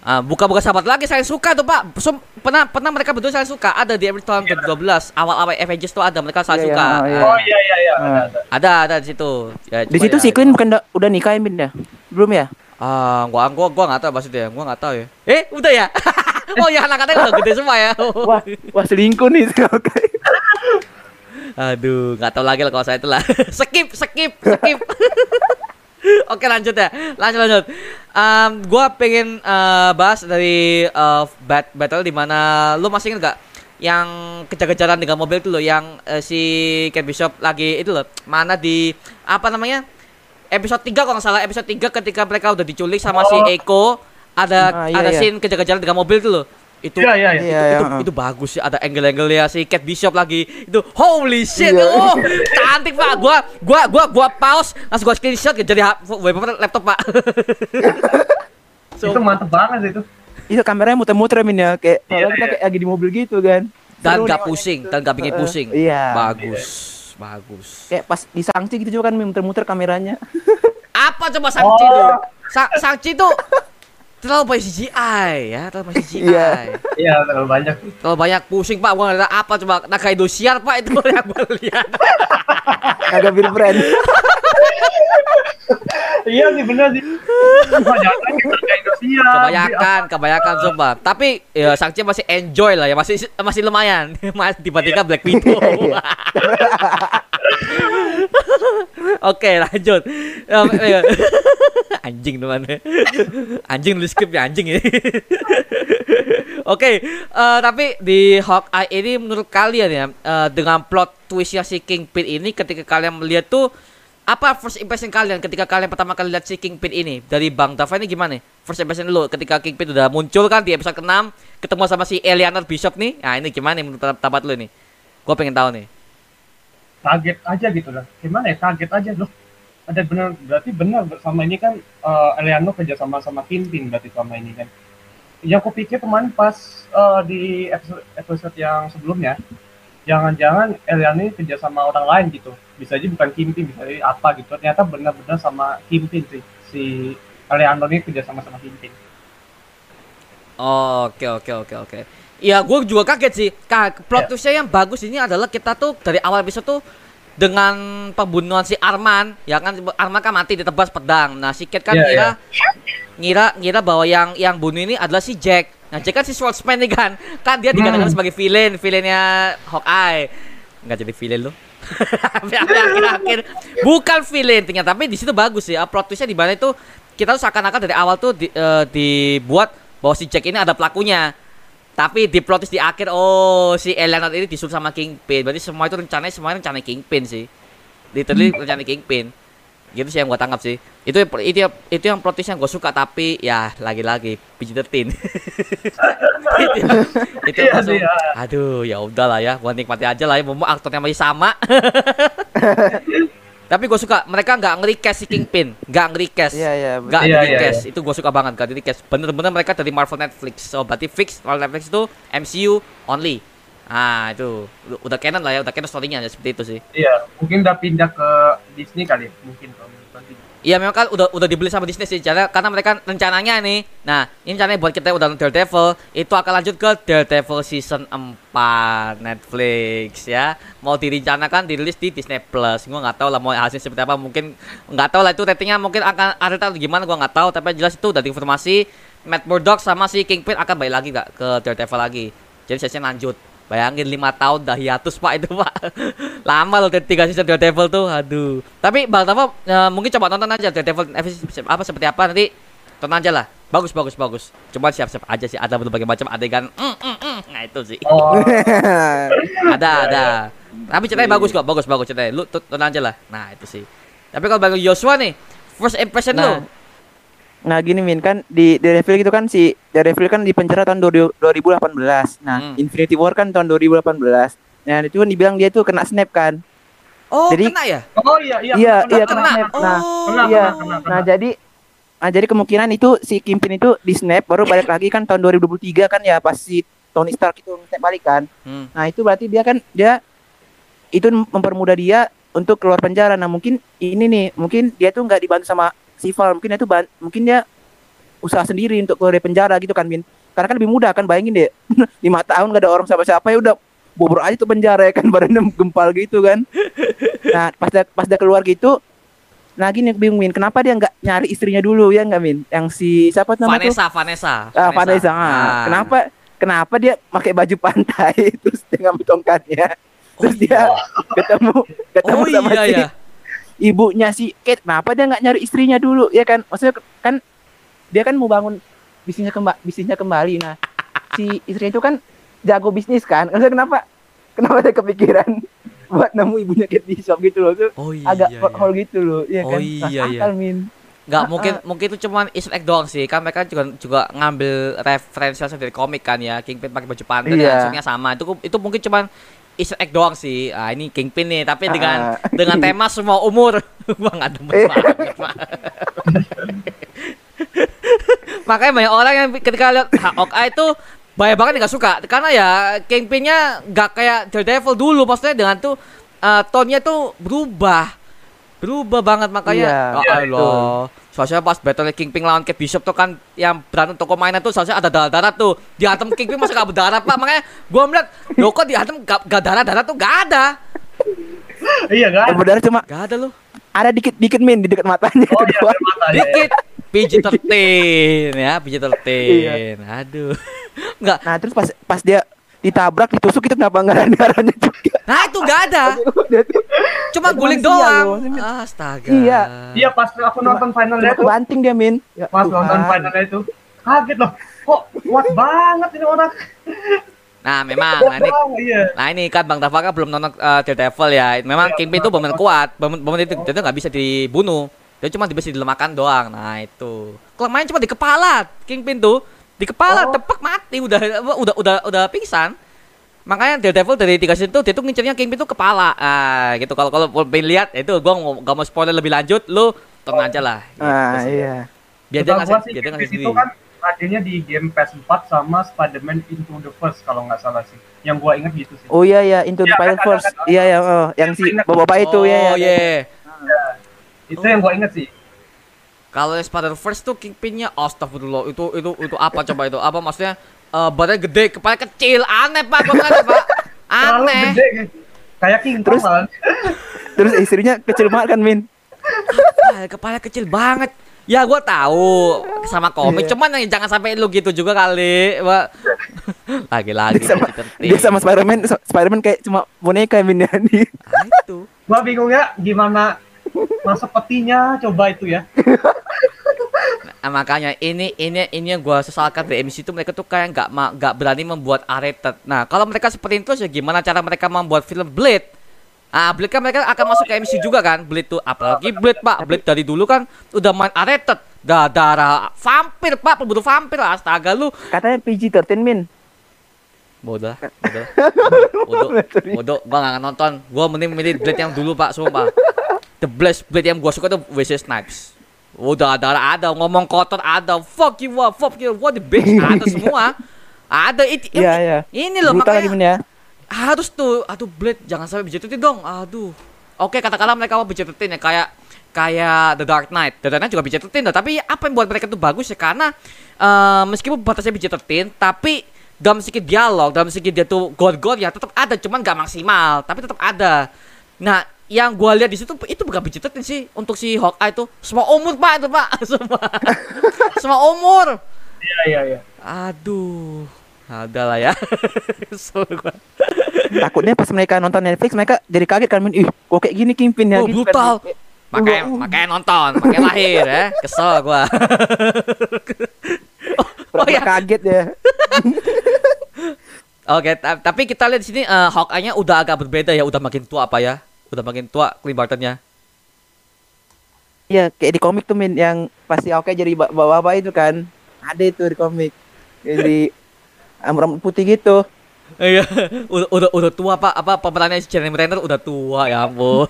Ah, buka-buka sahabat lagi saya suka tuh Pak. So, pernah pernah mereka berdua saya suka. Ada di Avengers tahun 2012. Awal-awal Avengers tuh ada mereka saya Iya, suka. iya, iya. Ah, Oh iya iya iya. Ah. Ada, ada. Di situ. Ya, Di situ ya- si Clint bukan da- udah nikah ya ya? Belum ya? Ah, gua gua gua enggak tahu maksudnya. Gua enggak tahu ya. Eh, udah ya. oh ya anak-anaknya udah gede semua ya. Wah, wah selingkuh nih si Hawkeye. Aduh, nggak tahu lagi lah kalau saya itu lah. skip, skip, skip. Oke lanjut ya, lanjut lanjut. Em, gua pengen eh, bahas dari eh, bat battle di mana lu masih ingat gak yang kejar-kejaran dengan mobil itu loh, yang eh, si Kate Bishop lagi itu loh, mana di apa namanya episode 3 kalau nggak salah episode 3 ketika mereka udah diculik sama si Oh. Eko ada Ah, iya, ada iya. scene kejar-kejaran dengan mobil itu loh. Itu Iya iya iya. Iya, itu, iya. itu bagus sih ada angle-angle ya si Cat Bishop lagi itu holy shit Iya. oh cantik pak gua gua gua gua pause langsung gua screenshot jadi ha- wallpaper laptop pak So, Itu mantep banget sih itu. Itu kameranya muter-muter Min ya kayak Iya, kalau kita iya. kayak lagi di mobil gitu kan. dan Seru gak pusing gitu. dan gak bikin pusing Iya. bagus bagus Kayak pas di Sangchi gitu juga kan Min, muter-muter kameranya. apa coba Sangchi Oh. tuh Sa Sangchi tuh terlalu banyak CGI ya terlalu banyak CGI Iya. Iya terlalu banyak. terlalu banyak pusing pak gua ngeliat apa coba Naga Indosiar pak itu yang gua lihat bir brand. Iya sih bener sih. Kebanyakan kebanyakan kebanyakan coba tapi ya Sangchi masih enjoy lah ya masih masih lumayan masih dibandingkan Black Widow Iya. oke lanjut Em, iya. anjing teman anjing nulis skrip ya anjing ya oke eh, tapi di Hawkeye ini menurut kalian ya eh, dengan plot twistnya si Kingpin ini ketika kalian melihat tuh apa first impression kalian ketika kalian pertama kali lihat si Kingpin ini dari Bang Dava ini gimana? First impression dulu ketika Kingpin udah muncul kan di episode ke-6 ketemu sama si Eleanor Bishop nih. Nah, ini gimana menurut tabat lu nih? Gua pengen tahu nih. Kaget aja gitu lah. Gimana ya kaget aja loh. Ada bener berarti benar sama ini kan eh, Eliano kerja sama sama Tintin berarti sama ini kan. Yang aku pikir kemarin pas eh, di episode episode yang sebelumnya jangan-jangan Eliano ini kerja sama orang lain gitu. Bisa aja bukan Kimpin, bisa aja apa gitu. Ternyata benar-benar sama Kimpin sih. Si Eliano ini kerja sama sama Kimpin. Oh, Oke oke oke oke. Iya, gue juga kaget sih. Ka plot twistnya yang bagus ini adalah kita tuh dari awal episode tuh dengan pembunuhan si Arman, ya kan Arman kan mati ditebas pedang. Nah, si Cat kan Iya, ngira ngira ngira bahwa yang yang bunuh ini adalah si Jack. Nah, Jack kan si swordsman nih kan. Kan dia dikatakan Hmm. sebagai villain, villainnya Hawkeye. Enggak jadi villain loh. Akhir-akhir bukan villain ternyata tapi di situ bagus ya plot twistnya di mana itu kita tuh seakan-akan dari awal tuh di- eh, dibuat bahwa si Jack ini ada pelakunya tapi di plot twist di akhir oh si Eleanor ini disuruh sama Kingpin. Berarti semua itu rencananya semuanya rencana Kingpin sih. Literally rencana Kingpin. Gitu sih yang gua tangkap sih. Itu itu itu yang plot twist yang gue suka tapi ya lagi-lagi PG-13 itu itu Iya langsung, ya. aduh ya udahlah ya gua nikmati aja lah ya. Mau aktornya masih sama tapi gue suka mereka nggak nge-recast si Kingpin. Nggak nge-recast Iya, iya. nggak Iya, iya, di-recast iya. itu gue suka banget gak di-recast bener-bener mereka dari Marvel Netflix. So berarti fix Marvel Netflix itu MCU only. Ah itu. Udah- canon lah ya udah canon story-nya ya seperti itu sih. Iya, mungkin udah pindah ke Disney kali ya, mungkin. Iya memang kan udah udah dibeli sama Disney sih karena, karena mereka rencananya nih. Nah, ini rencananya buat kita udah nonton Daredevil itu akan lanjut ke Daredevil season 4 Netflix ya. Mau direncanakan dirilis di Disney Plus. Gua nggak tahu lah mau hasilnya seperti apa. Mungkin nggak tahu lah itu ratingnya mungkin akan ada tahu gimana gua nggak tahu tapi jelas itu udah diinformasi Matt Murdock sama si Kingpin akan balik lagi nggak ke Daredevil lagi. Jadi seasonnya lanjut. Bayangin 5 tahun dah hiatus pak itu pak. Lama loh 3 season Daredevil tuh Aduh. Tapi Bang Tava eh, mungkin coba nonton aja Daredevil episode apa seperti apa nanti Tonton aja lah. Bagus bagus bagus. Cuma siap-siap aja sih Ada berbagai macam adegan mm, mm, mm. Nah itu sih. Oh, Ada ada. Tapi ceritanya bagus kok Bagus bagus ceritanya. Lu tonton aja lah. Nah itu sih. Tapi kalau Bang Joshua nih First impression lu Nah, Nah gini Min kan di Daredevil gitu kan si Daredevil kan di penjara tahun 2000 2018. Nah Hmm. Infinity War kan tahun 2018. Nah itu kan dibilang dia tuh kena snap kan. Oh, Jadi- kena ya? Oh iya iya. Iya, kena, iya, kena. kena snap. Nah, oh. Kena, iya. kena, kena, kena. Nah jadi Nah jadi kemungkinan itu si Kimpin itu di snap baru balik lagi kan tahun 2023 kan ya pas si Tony Stark itu snap balik kan. Hmm. Nah itu berarti dia kan dia itu mempermudah dia untuk keluar penjara. Nah mungkin ini nih mungkin dia tuh nggak dibantu sama si Val. Mungkin ban- mungkin dia usaha sendiri untuk keluar dari penjara gitu kan Min. Karena kan lebih mudah kan bayangin deh lima tahun gak ada orang siapa-siapa ya udah bobor aja tuh penjara ya kan badannya gempal gitu kan. Nah pas dia, pas dia keluar gitu Nah gini bingung Min, kenapa dia nggak nyari istrinya dulu ya nggak Min? Yang si siapa tuh nama tuh? Vanessa, Vanessa. Ah, Vanessa. Ah, Ah. Kenapa kenapa dia pakai baju pantai terus dia ngambil tongkatnya? Oh, Terus dia ketemu ketemu Oh sama iya si ya. Ibunya si Kate. Kenapa dia nggak nyari istrinya dulu? Ya kan? Maksudnya kan dia kan mau bangun bisnisnya kembali bisnisnya kembali. Nah, si istrinya itu kan jago bisnis kan. Maksudnya kenapa kenapa dia kepikiran buat nemu ibunya Kate Bishop gitu loh tuh Oh iya. agak iya. hole gitu loh ya Oh kan iya, iya. akal, Min. Nggak Ah, mungkin mungkin itu cuman easter egg doang sih. Kan mereka juga juga ngambil referensi langsung dari komik kan ya. Kingpin pakai baju pantai Iya. langsungnya sama. Itu itu mungkin cuman easter egg doang sih. Ah ini Kingpin nih, tapi dengan Ah. dengan tema semua umur. Gua nggak demen Eh. banget, Pak. Makanya banyak orang yang ketika lihat Hawkeye itu banyak banget yang nggak suka karena ya Kingpinnya nggak kayak Daredevil dulu maksudnya dengan tuh eh, tone-nya tuh berubah berubah banget makanya. Iya, ya iya, Allah. soalnya pas battle Kingpin lawan Kate Bishop tuh kan yang berantem toko mainan tuh soalnya ada darah-darah tuh. Dihantam Kingpin masa gak berdarah pak. Makanya gua melihat lo kok dihantam gak, gak darah-darah tuh? Gak ada. Iya kan? Yang berdarah cuma gak ada loh. ada dikit dikit Min di dekat matanya Oh itu iya, mata ya. dikit. PG-13 ya PG-13 aduh. Nggak. Nah terus pas pas dia ditabrak ditusuk itu kenapa nggak ada darahnya juga? nah itu gak ada cuma guling doang astaga Iya. Iya pas aku nonton finalnya itu, kebanting dia Min. Ya pas Tuhan. nonton finalnya itu kaget loh. Kok kuat banget ini orang. nah memang nah ini iya. Nah ini kan Bang Dava kan belum nonton uh, Daredevil ya. Memang Iya, Kingpin itu benar kuat. Benar itu tuh nggak bisa dibunuh. Dia cuma bisa dilemahkan doang. Nah itu. Kelemahannya cuma di kepala. Kingpin tuh di kepala Oh. tepak mati udah udah udah udah pingsan. Makanya Daredevil dari tiga scene tuh dia tuh ngincernya Kingpin tuh kepala. Ah gitu kalau kalau pengen lihat itu gua mau gak mau spoiler lebih lanjut lu tonton aja lah. Gitu Ah sih. iya. Biar dia ngasih biar dia ngasih itu kan adanya di game PS4 sama Spider-Man Into the First kalau nggak salah sih. Yang gua inget gitu sih. Oh iya ya Into the Ya, Spider kan. Iya ya oh, yang si Ingat. bapak itu ya. Oh ya. iya. Itu yang gua inget sih. Kalau yang Spider Verse tuh Kingpinnya astagfirullah itu itu itu apa coba itu? Apa maksudnya? Eh badan gede kepala kecil. Aneh pak. Gua ngeliatnya, pak. Aneh. gede. Kayak King Terus-. Terus istrinya kecil banget kan Min. kepala, kepala kecil banget. Ya gua tahu. Sama komik Iya. cuman yang jangan sampai lu gitu juga kali pak. Lagi-lagi. Dia sama, dia sama Spider-Man Spider-Man kayak cuma boneka Min ya di. Ah, itu. Gua bingung ya gimana masuk petinya coba itu ya. Nah, makanya ini ini ini yang gua sesalkan di MC itu mereka tuh kayak nggak nggak berani membuat R-rated. Nah kalau mereka seperti itu ya gimana cara mereka membuat film Blade? Ah Blade kan mereka akan masuk ke MC juga kan? Blade tuh apalagi Blade pak, Blade dari dulu kan udah main R-rated. Da darah vampir pak, pembunuh vampir astaga lu. Katanya PG-13 Min. Bodoh, bodoh, bodoh, bodoh. Gua nggak nonton. Gua mending milih Blade yang dulu pak, sumpah. The best Blade yang gua suka tuh Wesley Snipes. Udah ada ada ngomong kotor ada. Fuck you what fuck you. What the bitch? Ada semua. Ada it, Iya iya. ini loh Brutal lagi makanya ya. harus tuh aduh blade jangan sampai BJ13 dong. Aduh. Oke katakanlah mereka mau BJ13 ya kayak kayak The Dark Knight. The Dark Knight juga BJ13 loh tapi apa yang buat mereka tuh bagus ya? Karena eh, meskipun batasnya BJ13 tapi dalam segi dialog dalam segi dia tuh god-god ya tetap ada. Cuman gak maksimal tapi tetap ada. Nah yang gua lihat di situ itu bukan BJ13 sih untuk si Hawkeye itu semua umur pak itu pak semua semua umur Iya iya iya. aduh ada lah ya. Takutnya pas mereka nonton Netflix mereka jadi kaget kan Min. Ih, kok kayak gini Kingpin ya Oh, gitu brutal. kan. makanya Uh, uh. makanya nonton makanya lahir ya kesel gua oh, oh ya kaget ya. oke ta- tapi kita lihat di sini eh, Hawkeye-nya udah agak berbeda ya udah makin tua apa ya udah makin tua Clint Barton-nya Iya, kayak di komik tuh Min yang pasti oke jadi ba- bawa-bawa itu kan. Ada itu di komik. Jadi rambut putih gitu. Iya, udah, udah udah tua pak, apa pemerannya si Jeremy Renner udah tua ya ampun.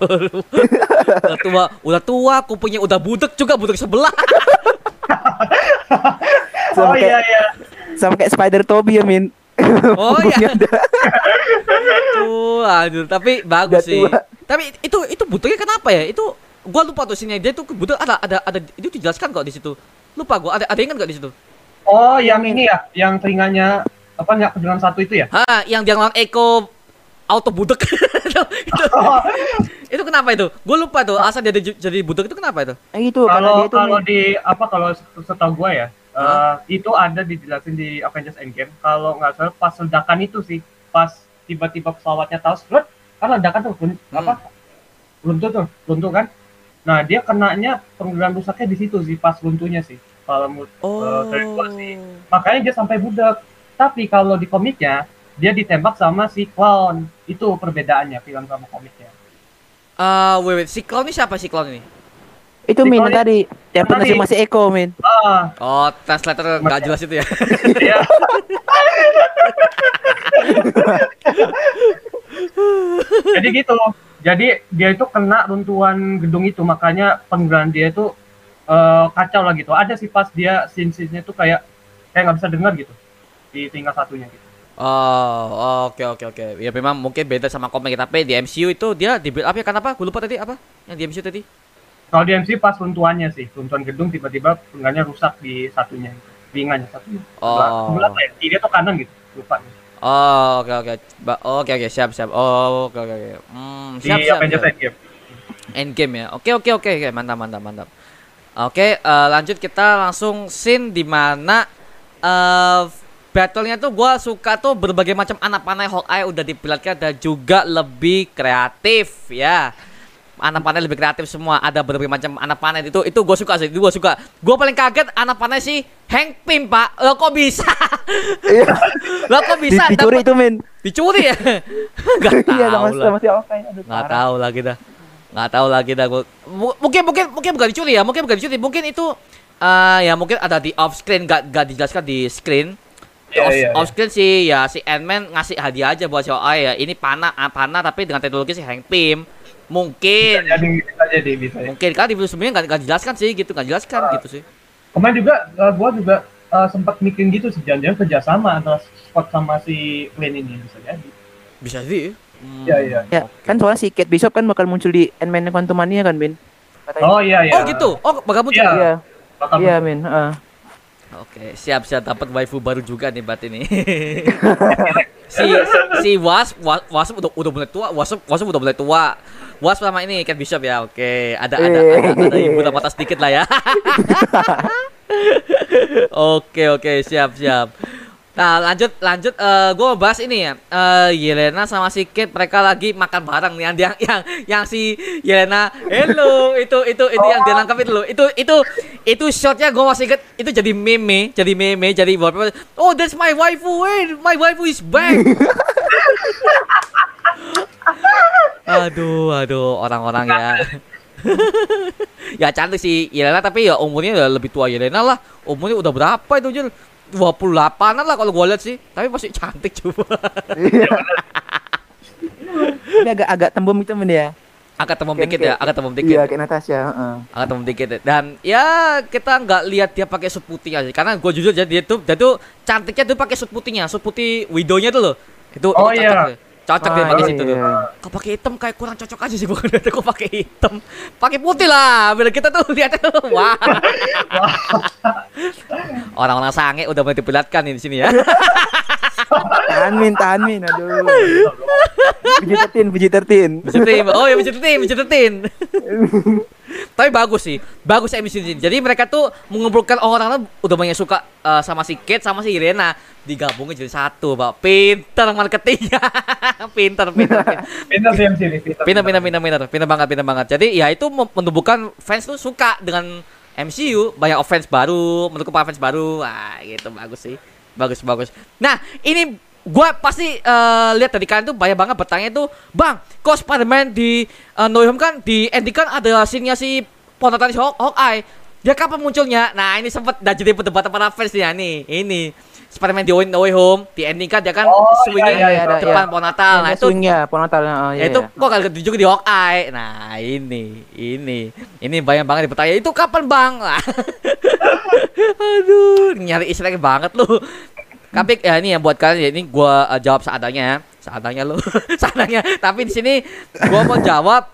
udah tua, udah tua, kupunya udah budek juga budek sebelah. Sama oh kayak iya iya. sama kayak Spider Toby ya Min. Oh iya. Tuh, aduh, tapi bagus Udah sih. tua. Tapi itu itu budeknya kenapa ya? Itu gua lupa tuh sini dia tuh budek ada ada ada itu dijelaskan kok di situ. Lupa gua ada ada ingat gak di situ? Oh yang ini ya, yang telinganya apa nggak kedengaran satu itu ya? Ah, yang dia ngelawan Eko auto budek. itu, itu, Oh, itu kenapa itu? Gue lupa tuh asal dia jadi- jadi budek itu kenapa itu? Karena kalau dia itu kalau di apa kalau setahu gua ya, Hah? eh, itu ada dijelasin di Avengers Endgame. Kalau nggak salah pas ledakan itu sih, pas tiba-tiba pesawatnya tahu kan ledakan tuh run- Hmm. apa? Runtuh tuh, runtuh kan? Nah dia kenanya penggerak rusaknya di situ sih, pas runtuhnya sih. Kalau menurut eh, gua sih. makanya dia sampai budak. Tapi kalau di komiknya dia ditembak sama si clown. Itu perbedaannya film sama komiknya. Ah, wait, wait, si clown ini siapa si clown ini? Itu Min yang Dikonik- tadi yang pernah si masih Eko Min. Ah, Oh, translator nggak jelas itu ya. Jadi gitu. Jadi dia itu kena runtuhan gedung itu, makanya penggeran dia itu eh, kacau lah gitu. Ada sih pas dia scene-scene itu kayak kayak nggak bisa dengar gitu di tingkat satunya gitu. Oh, oke oke oke. Ya memang mungkin beda sama komik tapi di MCU itu dia di build up ya kenapa? Gue lupa tadi apa? Yang di MCU tadi? Kalau di MC pas runtuhannya sih, runtuhan gedung tiba-tiba penggerannya rusak di satunya, ringanya satunya. Oh. Sebelah ya? Kiri atau kanan gitu, lupa. Oh, oke oke. Ba- Oke oke, siap siap. Oh, oke oke oke. Hmm, Di siap siap. Avengers siap. Endgame. Endgame ya. Oke oke oke oke, mantap mantap mantap. Oke, eh, lanjut kita langsung scene di mana eh battle-nya tuh gua suka tuh berbagai macam anak panah Hawkeye udah diperlihatkan dan juga lebih kreatif ya. Anak panah lebih kreatif semua. Ada berbagai macam anak panah itu itu gue suka sih. Itu gue suka. Gue paling kaget anak panah si Hank Pym, Pak. Lo kok bisa? Iya. Lo kok Di- bisa Dicuri dapet- itu Min. Dicuri ya? Iya tahu sama lah sama si Okai. Aduh. nggak parah. tahu lagi dah nggak tahu lagi dah gua mu- mungkin mungkin mungkin bukan dicuri ya mungkin bukan dicuri mungkin itu eh ya mungkin ada di off screen gak, gak dijelaskan di screen Di Iya, off, iya, off screen sih ya si Ant-Man ngasih hadiah aja buat si OA ya ini panah ah, panah tapi dengan teknologi si Hank Pym mungkin Jadi bisa jadi bisa. ya. mungkin kan di video sebelumnya nggak dijelaskan sih gitu nggak dijelaskan Ah. gitu sih Kemarin juga uh, gua juga uh, sempat mikirin gitu sih jangan-jangan kerjasama antara Scott sama si Glenn ini bisa jadi. bisa sih Hmm. Iya iya. Ya, kan soalnya si Kate Bishop kan bakal muncul di Ant-Man and Quantum Mania kan, Min? Katanya. Oh iya iya. oh gitu oh bakal muncul Iya. Iya. Bakal Iya, Min. heeh. Oke, siap siap dapat waifu baru juga nih bat ini. si si Wasp Was- Wasp udah udah mulai tua, Wasp Wasp udah mulai tua. Wasp sama ini Cat Bishop ya. Oke, ada ada ada, ada ibu mata sedikit lah ya. oke oke, siap siap. Nah lanjut lanjut eh gue mau bahas ini ya. Eh Yelena sama si Kate mereka lagi makan bareng nih yang yang yang, yang si Yelena. Hello itu itu itu yang dia nangkap itu loh itu itu itu shotnya gue masih inget itu jadi meme jadi meme jadi wallpaper. Oh that's my waifu wait my waifu is back. Aduh aduh orang-orang ya. Ya cantik sih Yelena tapi ya umurnya udah lebih tua Yelena lah. Umurnya udah berapa itu Jul 28an lah kalau gua lihat sih. Tapi masih cantik coba. Ini agak agak tembem itu, Min ya. agak tembem dikit ya agak tembem Iya, dikit kayak Natasha, heeh. agak tembem dikit ya. dan ya kita nggak lihat dia pakai suit putih aja karena gua jujur jadi dia tuh dia tuh cantiknya tuh pakai suit putihnya. Suit putih widownya tuh loh. Itu Oh, itu iya. Cocok deh. cocok dia Ah, pakai iya, situ tuh iya. Kalau pakai hitam kayak kurang cocok aja sih gua ngeliatnya kok pakai hitam. Pakai putih lah, biar kita tuh lihatnya tuh wah. Orang-orang sange udah mulai diperlihatkan di sini ya. Tahan, Min, tahan, Min. Aduh. Puji tertin, puji tertin. Bejetin. Oh ya bejetin, bejetin. Tapi bagus sih, bagus sini. Jadi mereka tuh mengumpulkan orang-orang udah banyak suka eh, sama si Kate sama si Irena digabungin jadi satu, Pak. Pinter marketingnya. pinter, pinter, pinter. Pinter sih. Pinter, Pinter, pinter, pinter, pinter, pinter banget, pinter banget. Jadi ya itu menumbuhkan fans tuh suka dengan MCU, banyak fans baru, menurutku para fans baru, wah gitu bagus sih, bagus bagus. Nah ini gua pasti eh, lihat tadi kalian tuh banyak banget bertanya tuh, bang, kok Spiderman di eh, No Way Home kan di ending kan ada scene-nya si Ponatan si Hawk- Hawkeye. Dia kapan munculnya? Nah, ini sempat dah jadi perdebatan para fans ya nih. Ini Spider-Man di No Way Home, di ending kan dia kan Oh, swingnya iya, iya, iya, depan iya. pohon Natal. Nah, itu swing ya, pohon Natal. Oh, Ya iya, itu iya. kok kali juga di Hawkeye. Nah, ini, ini, ini banyak banget bertanya itu kapan bang? Aduh, nyari istilahnya banget lu. Tapi ya ini ya buat kalian ya ini gua eh, jawab seadanya ya. Seadanya lu. seadanya. Tapi di sini gua mau jawab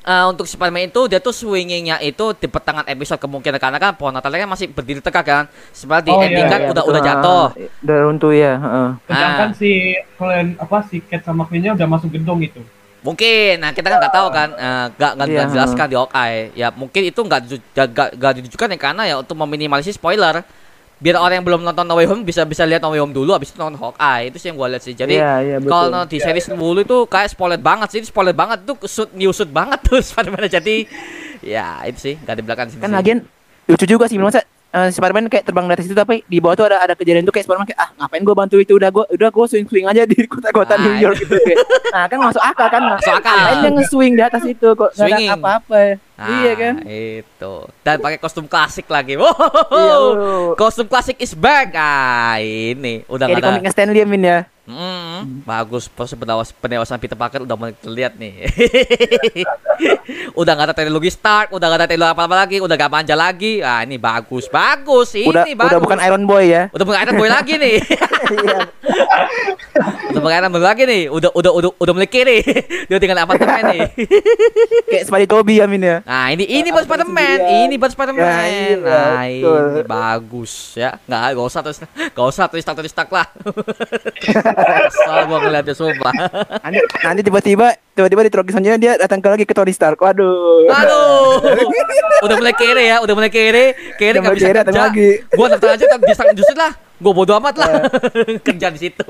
eh, untuk Spiderman itu dia tuh swingingnya itu di pertengahan episode kemungkinan karena kan pohon Natalnya kan masih berdiri tegak kan. Sebenarnya di Oh, ending iya, kan iya, udah betul. udah jatuh. Ah, Udah runtuh ya. heeh. Sedangkan Ah. si Glenn apa si Cat sama Queen-nya udah masuk gedung itu. Mungkin, nah kita kan nggak tahu kan, eh, nggak nggak Iya, nggak dijelaskan di Hawkeye. Ya mungkin itu nggak nggak ditunjukkan ya karena ya untuk meminimalisir spoiler. Biar orang yang belum nonton No Way Home bisa bisa lihat No Way Home dulu, habis itu nonton Hawkeye. Itu sih yang gue lihat sih. Jadi Iya, iya, betul. kalau di series dulu itu kayak spoiler banget sih, spoiler banget tuh shoot new shoot banget tuh Spider-Man. Jadi ya itu sih nggak di belakang sini. Kan sih. lagian lucu juga sih masa eh, Spiderman kayak terbang dari situ tapi di bawah tuh ada ada kejadian tuh kayak Spiderman kayak ah ngapain gua bantu itu udah gua udah gua swing swing aja di kota-kota Ah, New York gitu kayak. Nah kan masuk akal kan Masuk akal. Ngapain dia nge-swing di atas itu kok nggak ada apa-apa Nah, Iya kan Itu. Dan pakai kostum klasik lagi. Wow. Iya, kostum klasik is back. Ah, ini udah Kayak di ada. komiknya Stanley ya Min ya Hmm, bagus proses pendawas pendewasan Peter Parker udah mulai terlihat nih. udah nggak ada teknologi Stark, udah nggak ada teknologi apa-apa lagi, udah gak manja lagi. Ah ini bagus, bagus. Ini Udah bagus. udah bukan Iron Boy ya udah bukan Iron Boy lagi nih. Iya udah bukan Iron Boy lagi nih. Udah udah udah udah mulai kiri. Dia tinggal apartemen nih. Kayak Spidey Toby ya Min ya Nah ini ini buat Apartemen Spiderman, ini buat Spiderman. Ya, iya, nah betul. ini bagus ya. Nggak gak usah terus gak usah terus tak terus tak lah. Soal gua ngeliatnya sumpah. nanti, nanti tiba-tiba tiba-tiba di Troki selanjutnya dia datang ke lagi ke Tony Stark waduh Aduh, udah mulai kere ya, udah mulai kere, kere Udah nggak mulai bisa kere, kerja. lagi. Gua daftar aja tak bisa justru lah, gua bodo amat lah, kerja di situ,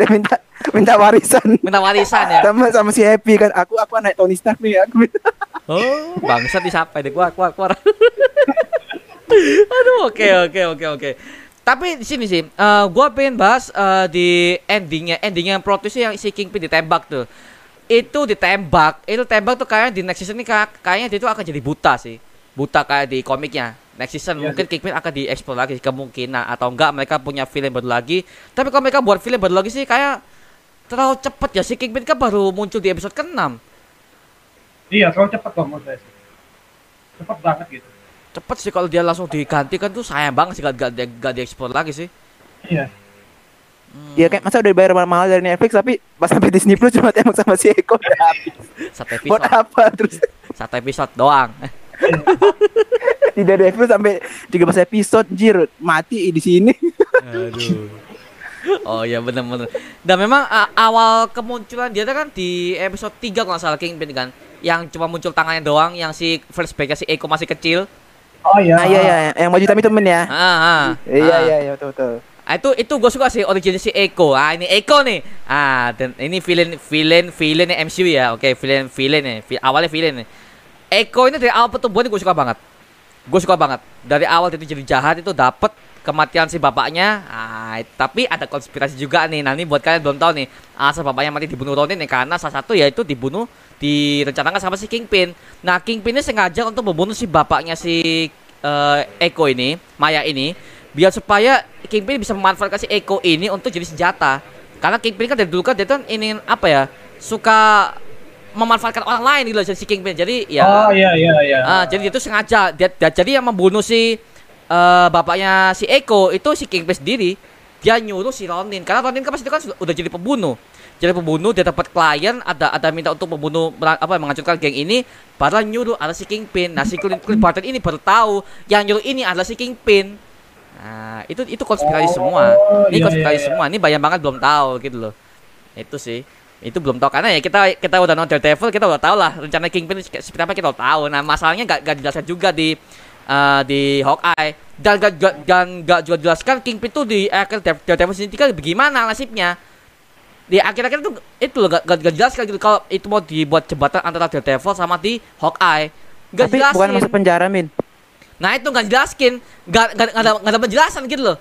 dia minta minta warisan minta warisan ya. sama sama si Happy kan aku aku anak Tony Stark nih aku Oh, bangsa disapai deh, gua, gua, gua. Aduh, oke, oke, oke, oke. Tapi di sini sih, eh, gua pengen bahas eh, di endingnya, endingnya plot twist yang si Kingpin ditembak tuh. Itu ditembak, itu tembak tuh kayak di next season ini kayak- kayaknya dia tuh akan jadi buta sih. Buta kayak di komiknya. Next season Iya mungkin Kingpin akan dieksplor lagi kemungkinan atau enggak mereka punya film baru lagi. Tapi kalau mereka buat film baru lagi sih kayak terlalu cepet ya si Kingpin kan baru muncul di episode ke-6. Iya, terlalu cepat kok menurut saya sih. Cepat banget gitu. cepet sih kalau dia langsung digantikan tuh sayang banget sih gak, gak, gak diekspor lagi sih Iya. Hmm, Ya kayak masa udah dibayar mahal dari Netflix tapi pas sampai Disney Plus cuma tembak sama si Eko udah habis. satu Buat episode apa terus satu episode doang tidak ada episode sampai 13 episode jir mati di sini. aduh oh ya bener dan memang a- awal kemunculan dia kan di episode 3 kalau salah Kingpin kan yang cuma muncul tangannya doang yang si flashbacknya si Eko masih kecil Oh iya. Ah iya iya yang baju hitam itu men ya. ah, ah, Iya ah. iya iya betul betul. Ah, itu itu gue suka sih originnya si Eko. Ah ini Eko nih. Ah dan ini villain villain villain MCU ya. Oke villain villain nih. Awalnya villain nih. Eko ini dari awal pertumbuhan gue suka banget. Gue suka banget. Dari awal dia tuh jadi jahat itu dapat kematian si bapaknya. Ah tapi ada konspirasi juga nih. Nah ini buat kalian belum tahu nih. Asal bapaknya mati dibunuh Ronin nih karena salah satu yaitu dibunuh direncanakan sama si Kingpin. Nah Kingpin ini sengaja untuk membunuh si bapaknya si eh, Eko ini, Maya ini biar supaya Kingpin bisa memanfaatkan si Eko ini untuk jadi senjata. Karena Kingpin kan dari dulu kan dia tuh ingin apa ya suka memanfaatkan orang lain gitu loh si Kingpin. Jadi ya Oh iya iya iya. ah, jadi dia tuh sengaja dia, dia- jadi yang membunuh si eh, bapaknya si Eko itu si Kingpin sendiri. Dia nyuruh si Ronin karena Ronin kan pasti itu kan sudah- udah jadi pembunuh. Jadi pembunuh dia dapat klien ada ada minta untuk membunuh apa menghancurkan geng ini padahal nyuruh ada si Kingpin. Nah si Clint, Clint Barton ini baru tahu yang nyuruh ini adalah si Kingpin. Nah, itu itu konspirasi Oh, semua. Ini iya, konspirasi iya, iya. semua. Ini banyak banget belum tahu gitu loh. Itu sih. Itu belum tahu karena ya kita kita udah nonton Daredevil, kita udah tahu lah rencana Kingpin seperti apa kita udah tahu. Nah, masalahnya gak, gak dijelaskan juga di eh, di Hawkeye dan gak, gak, dan gak juga jelaskan Kingpin tuh di akhir Dare- Daredevil sendiri kan bagaimana nasibnya. Di akhir-akhir tuh itu loh gak, gak, gak jelaskan gitu kalau itu mau dibuat jembatan antara Daredevil sama di Hawkeye. Gak Tapi bukan masuk penjara min. Nah itu nggak jelaskin, nggak nggak nggak ada nggak ada penjelasan gitu loh.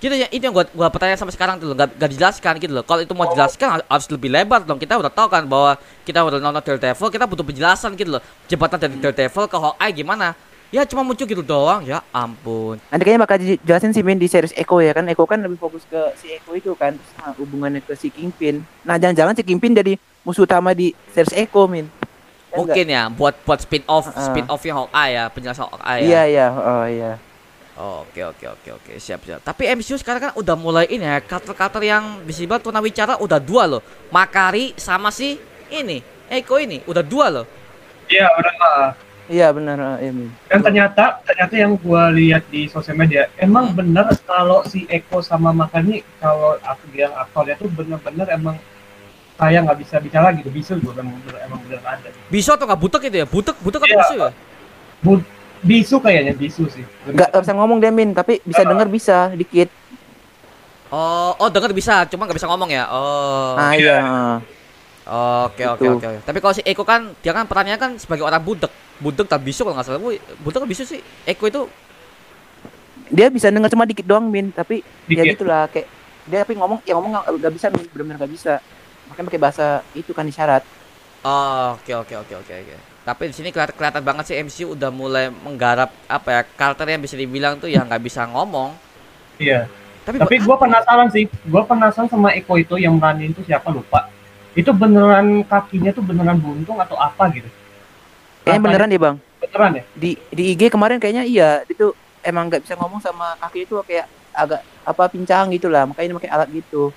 Gitu ya, itu yang gua gua pertanyaan sampai sekarang tuh loh, nggak nggak dijelaskan gitu loh. Kalau itu mau dijelaskan har- harus lebih lebar dong. Kita udah tahu kan bahwa kita udah nonton Daredevil, kita butuh penjelasan gitu loh. Jembatan dari Daredevil ke Hawkeye gimana? Ya cuma muncul gitu doang, ya ampun. Nanti kayaknya bakal dijelasin sih Min di series Echo ya kan Echo kan lebih fokus ke si Echo itu kan terus nah, hubungannya ke si Kingpin. Nah jangan-jangan si Kingpin jadi musuh utama di series Echo Min. Ya Mungkin ya buat buat spin off Heeh. spin offnya Hawkeye ya, penjelasan Hawkeye ya. Iya iya oh iya. Oke oke oke oke siap siap. Tapi MCU sekarang kan udah mulai ini ya karakter-karakter yang bisa dibilang tunawicara udah dua loh. Makari sama si ini Eko ini udah dua loh. Iya, lah. Iya benar oh, iya. Dan ternyata ternyata yang gua lihat di sosial media emang bener kalau si Eko sama Makani kalau aku bilang aktornya tuh bener-bener emang saya nggak bisa bicara gitu bisu juga emang bener emang bener ada Bisa atau nggak butek itu ya? Butek butek atau Iya. bisu ya? Bisu kayaknya bisu sih Enggak bisa ngomong dia Min tapi bisa denger bisa dikit. Oh oh dengar bisa, cuma nggak bisa ngomong ya. Oh. Ah iya. Oke oke Gitu. oke. oke. Tapi kalau si Eko kan dia kan perannya kan sebagai orang butek, butek tak bisu kalau nggak salah. Atau bisu sih? Eko itu Dia bisa denger cuma dikit doang Min tapi ya Dikit. gitulah kayak dia tapi ngomong ya ngomong nggak nggak bisa Min benar-benar nggak bisa. Makanya pakai bahasa itu kan isyarat. Oh, oke oke oke oke oke. Tapi di sini kelihatan, kelihatan banget sih MCU udah mulai menggarap apa ya karakter yang bisa dibilang tuh yang nggak bisa ngomong. iya. Tapi, tapi gua penasaran sih. Gua penasaran sama Eko itu yang meranin itu siapa lupa. Itu beneran kakinya tuh beneran buntung atau apa gitu? Kayaknya beneran deh Bang. beneran ya? Di di IG kemarin kayaknya iya. Itu emang nggak bisa ngomong sama kaki itu kayak agak apa pincang gitu lah makanya dia pakai alat gitu.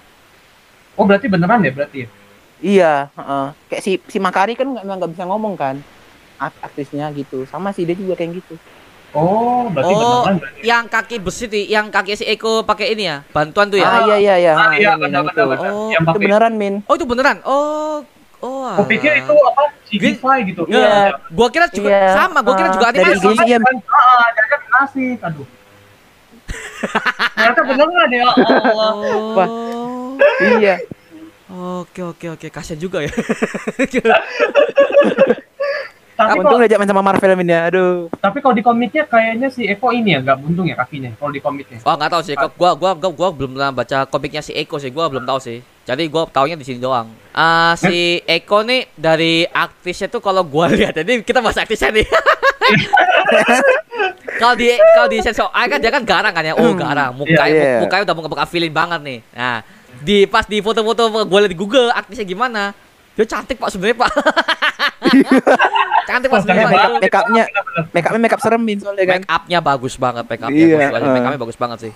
oh berarti beneran ya berarti ya? Iya, heeh. kayak si si Makari kan nggak nggak bisa ngomong kan, aktrisnya gitu. Sama sih dia juga kayak gitu. oh berarti Oh, beneran berarti yang kaki besi tuh, yang kaki si Eko pakai ini ya, bantuan tuh ya. Ah iya iya iya, Ah, ah, iya, benar, benar, benar. Oh, yang Itu beneran Min. Oh itu beneran. Oh oh. Aku pikir itu apa CGI gitu. Iya. Gua kira juga Iya, sama, gua kira ah, juga dari animasi. Sih, iya. Ah, jangan nasi. Aduh. Ternyata beneran ya Allah. Wah. Oh. iya. Oke oke oke, kasian juga ya. Tapi Untung udah zaman sama Marvel Min ya. Aduh. tapi kalau di komiknya kayaknya si Eko ini ya nggak buntung ya kakinya kalau di komiknya. Wah nggak tahu sih, kok gua gua gua gua belum pernah baca komiknya si Eko sih, gua belum tahu sih. Jadi gua taunya di sini doang. Ah si Eko nih dari aktrisnya tuh kalau gua lihat ini kita bahas aktrisnya nih. kalau di kalau di sensor A kan dia kan garang kan ya, oh garang, mukanya Iya, iya. mukanya udah muka feeling banget nih. Nah di pas di foto-foto gua lihat di Google aktrisnya gimana, dia cantik pak sebenarnya pak. cantik Pak. Make upnya, make upnya make up serem Min soalnya kan. Make upnya bagus banget, make upnya Iya, bagus banget, uh. make upnya bagus banget sih.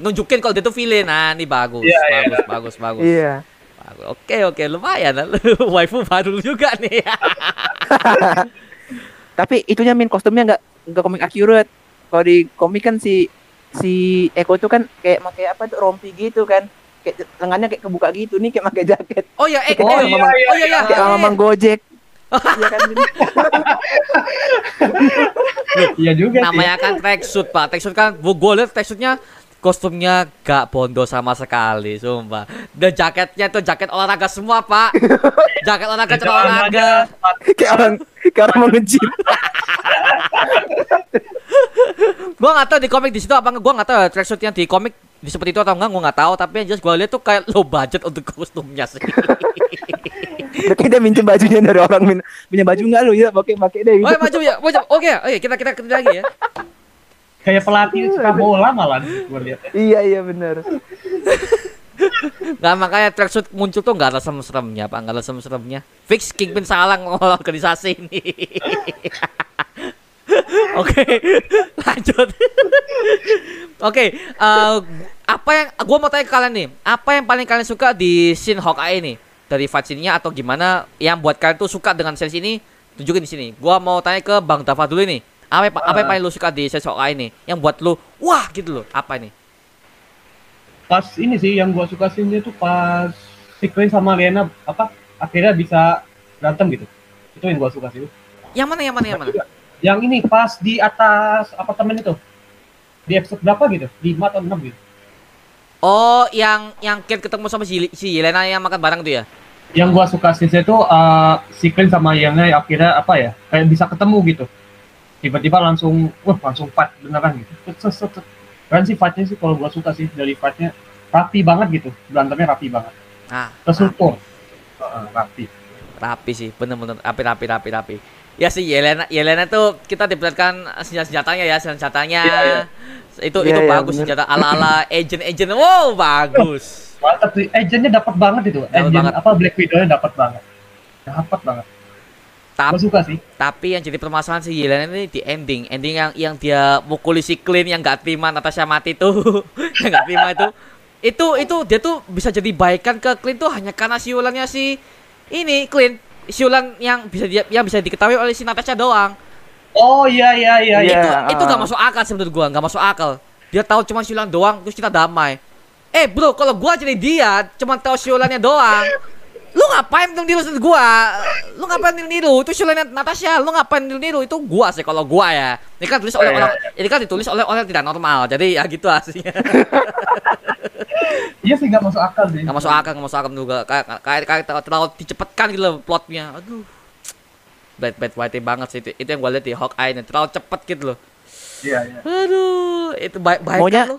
Nunjukin kalau dia tuh villain, nah ini bagus, Iya, iya. bagus, bagus, bagus, Iya. bagus. Oke, oke, lumayan, waifu baru juga nih. Tapi itunya Min kostumnya nggak nggak komik accurate. Kalau di komik kan si si Eko tuh kan kayak pakai apa tuh rompi gitu kan. Kayak lengannya kayak kebuka gitu nih kayak pakai jaket. Oh ya, eh, Oh, oh, iya, iya, iya, oh iya, iya, Kayak eh, mamang Gojek. Iya kan? Iya juga sih. namanya kan tracksuit pak, tracksuit kan, gua, gua liat tracksuitnya kostumnya gak bondo sama sekali, sumpah. Dan jaketnya tuh jaket olahraga semua pak, jaket olahraga celana olahraga. kayak orang kayak orang mau nge-gym. Gua nggak tahu di komik di situ apa enggak, gua nggak tahu ya, tracksuit yang di komik di seperti itu atau enggak, gua nggak tahu. Tapi yang jelas gua lihat tuh kayak low budget untuk kostumnya sih. Kayak dia minjem bajunya dari orang min. Punya baju nggak lu ya? Pakai pakai deh. Oh, Gitu. maju ya, maju. Oke, oke, kita kita kita lagi ya. Kayak pelatih sepak bola malah gue lihat. Iya iya benar. Nggak makanya tracksuit muncul tuh nggak ada serem-seremnya, Pak. Nggak ada serem-seremnya. Fix Kingpin salah ngomong organisasi ini. Oke, lanjut. Oke, eh, apa yang gua mau tanya ke kalian nih, apa yang paling kalian suka di scene Hawkeye ini? Dari scene-nya atau gimana yang buat kalian tuh suka dengan series ini? Tunjukin di sini. Gua mau tanya ke Bang Dava dulu nih. Apa yang- apa yang paling lu suka di Hawkeye ini? Yang buat lu wah gitu loh. Apa ini? Pas ini sih yang gua suka sih tuh pas si Queen sama Lena apa akhirnya bisa berantem gitu. Itu yang gua suka sih. Yang mana yang mana yang mana? Yang ini pas di atas apartemen itu. Di episode berapa gitu? 5 atau 6 gitu. Oh, yang yang Kate ketemu sama si, si Yelena yang makan barang tuh ya? Yang gua suka sih itu uh, si sama Yana akhirnya apa ya? Kayak bisa ketemu gitu. Tiba-tiba langsung wah langsung fight beneran gitu. Keren sih fight-nya sih kalau gua suka sih dari fight-nya rapi banget gitu. Berantemnya rapi banget. Nah, Terstruktur. Heeh, rapi. rapi sih, bener-bener rapi rapi rapi rapi. Ya sih Yelena Yelena tuh kita diperlihatkan senjata-senjatanya ya, senjatanya. Iya, iya. Itu Iya, itu iya, bagus bener. senjata ala-ala agent-agent. Wow, bagus. Mantap sih. Agentnya dapat banget itu. Agent banget. apa Black Widow-nya dapat banget. Dapat banget. Tapi suka sih. tapi yang jadi permasalahan si Yelena ini di ending, ending yang yang dia mukuli si Clint yang gak terima Natasha mati tuh, yang gak terima itu, itu itu dia tuh bisa jadi baikan ke Clint tuh hanya karena siulannya si ini Clint, siulan yang bisa dia yang bisa diketahui oleh si Natasha doang. Oh iya iya iya. Iya. iya. itu itu ah. gak masuk akal sih menurut gua, gak masuk akal. Dia tahu cuma siulan doang, terus kita damai. Eh bro, kalau gua jadi dia, cuma tahu siulannya doang. Lu ngapain niru niru gua? Lu ngapain niru niru? Itu siulannya Natasha, lu ngapain niru niru? Itu gua sih kalau gua ya. Ini kan tulis oleh Iya, orang, ini kan ditulis oleh orang yang tidak normal. Jadi ya gitu aslinya. Iya sih nggak masuk akal sih. Gak masuk akal, gak masuk akal juga. Kayak kayak kayak terlalu, dicepatkan gitu loh plotnya. Aduh. Bad bad white banget sih itu. Itu yang gua lihat di Hawkeye nih, terlalu cepet gitu loh. Iya iya. Aduh, itu baik baik Maunya- kan lu?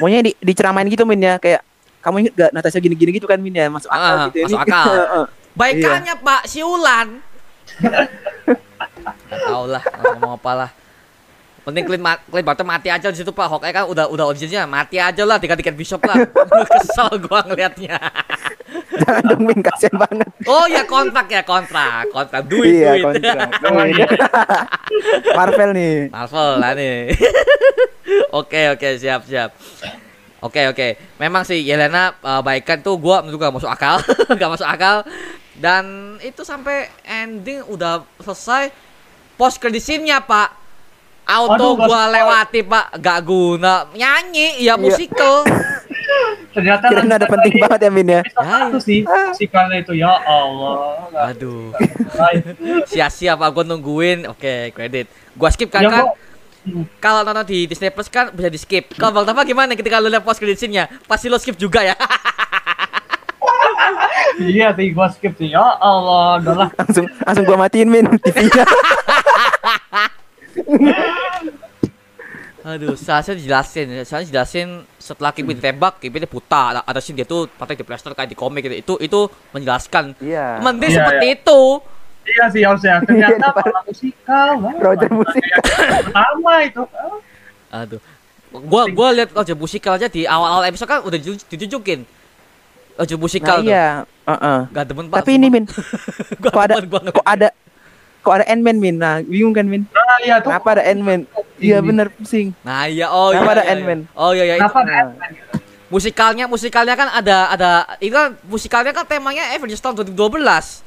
Maunya di, diceramain gitu Min ya kayak kamu inget gak Natasha gini-gini gitu kan Min ya masuk akal Ah, gitu masuk ini. akal. Baikannya Pak Siulan. Gak tau lah ngomong apa lah. Penting Clint, ma Clint Barton mati aja di situ Pak. Hawkeye kan udah udah audiensnya mati aja lah tiga tiket Bishop lah. Kesel gua ngelihatnya. Jangan dong Min kasihan banget. Oh ya kontrak ya kontrak kontrak duit iya duit. kontrak. Iya. Marvel nih. Marvel lah nih. Oke oke siap siap. Oke oke. Memang sih Yelena uh, baikan tuh gua menurut gua gak masuk akal, gak masuk akal. Dan itu sampai ending udah selesai post credit scene-nya, Pak. Auto Aduh, nggak gua spoil. lewati, Pak. Gak guna nyanyi, ya Iya. musical. Ternyata Kirain ada penting banget ya Min ya. Episode Ya, satu sih musikalnya itu ya Allah. Aduh. Sia-sia Pak gua nungguin. Oke, kredit. Gua skip kan Ya, kan. gua-. Kalau nonton di Disney Plus kan bisa di skip. Kalau Bang Tafa gimana ketika lu lihat post credit scene-nya? Pasti lo skip juga ya. Iya sih gua skip sih. Ya Allah, udahlah. Langsung langsung gua matiin Min TV-nya. Aduh, seharusnya dijelasin, seharusnya dijelasin setelah Kimi ditembak, Kimi dia buta. Ada, scene dia tuh pakai di plaster kayak di komik gitu. Itu itu menjelaskan. Iya. Mending Iya, seperti iya. itu. Iya sih harusnya. Ternyata malah musikal. Wah, Roger malah musikal. Pertama itu. Aduh. Gua gua lihat Roger musikal aja di awal-awal episode kan udah ditu- ditunjukin. Roger Nah, musikal tuh. iya. Heeh. Gak demen Pak. Tapi ini Min, gua kok ada kok ada kok ada Ant-Man Min. Nah, bingung kan Min? Nah, iya tuh. Kenapa ada Ant-Man? Iya bener pusing. Nah, iya oh iya. Kenapa ada iya, iya. Ant-Man? Oh iya iya. Kenapa ada Ant-Man? Musikalnya musikalnya kan ada ada itu kan musikalnya kan temanya Avengers tahun 2012.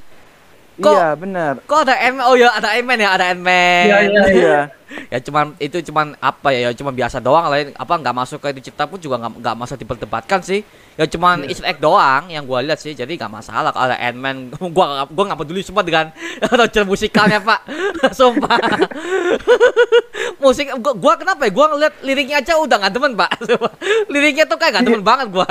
Kok- Iya bener. Kok ada Ant-Man? Oh ya ada Ant-Man ya, ada Ant-Man. Iya, iya, Iya. ya cuman itu cuman apa ya, ya cuman biasa doang lain apa nggak masuk ke dicipta pun juga nggak nggak masa diperdebatkan sih. Ya cuman Easter egg doang yang gua lihat sih. Jadi nggak masalah kalau ada Ant-Man. gua gua nggak peduli semua dengan Roger musikalnya, Pak. Sumpah. Musik gua, gua kenapa ya? Gua ngeliat liriknya aja udah nggak demen, Pak. Sumpah. liriknya tuh kayak nggak demen banget gua.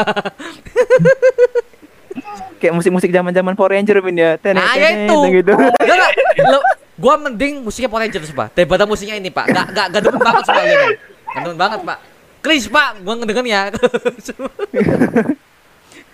Kayak musik-musik zaman-zaman Power Ranger Min ya. Tenet, Nah, ya itu. gitu. Enggak, enggak. Lo- gua mending musiknya Power Rangers, Pak. Daripada musiknya ini, Pak. Enggak enggak enggak demen banget ini. Enggak demen banget, Pak. Chris, Pak, gua ngedengernya.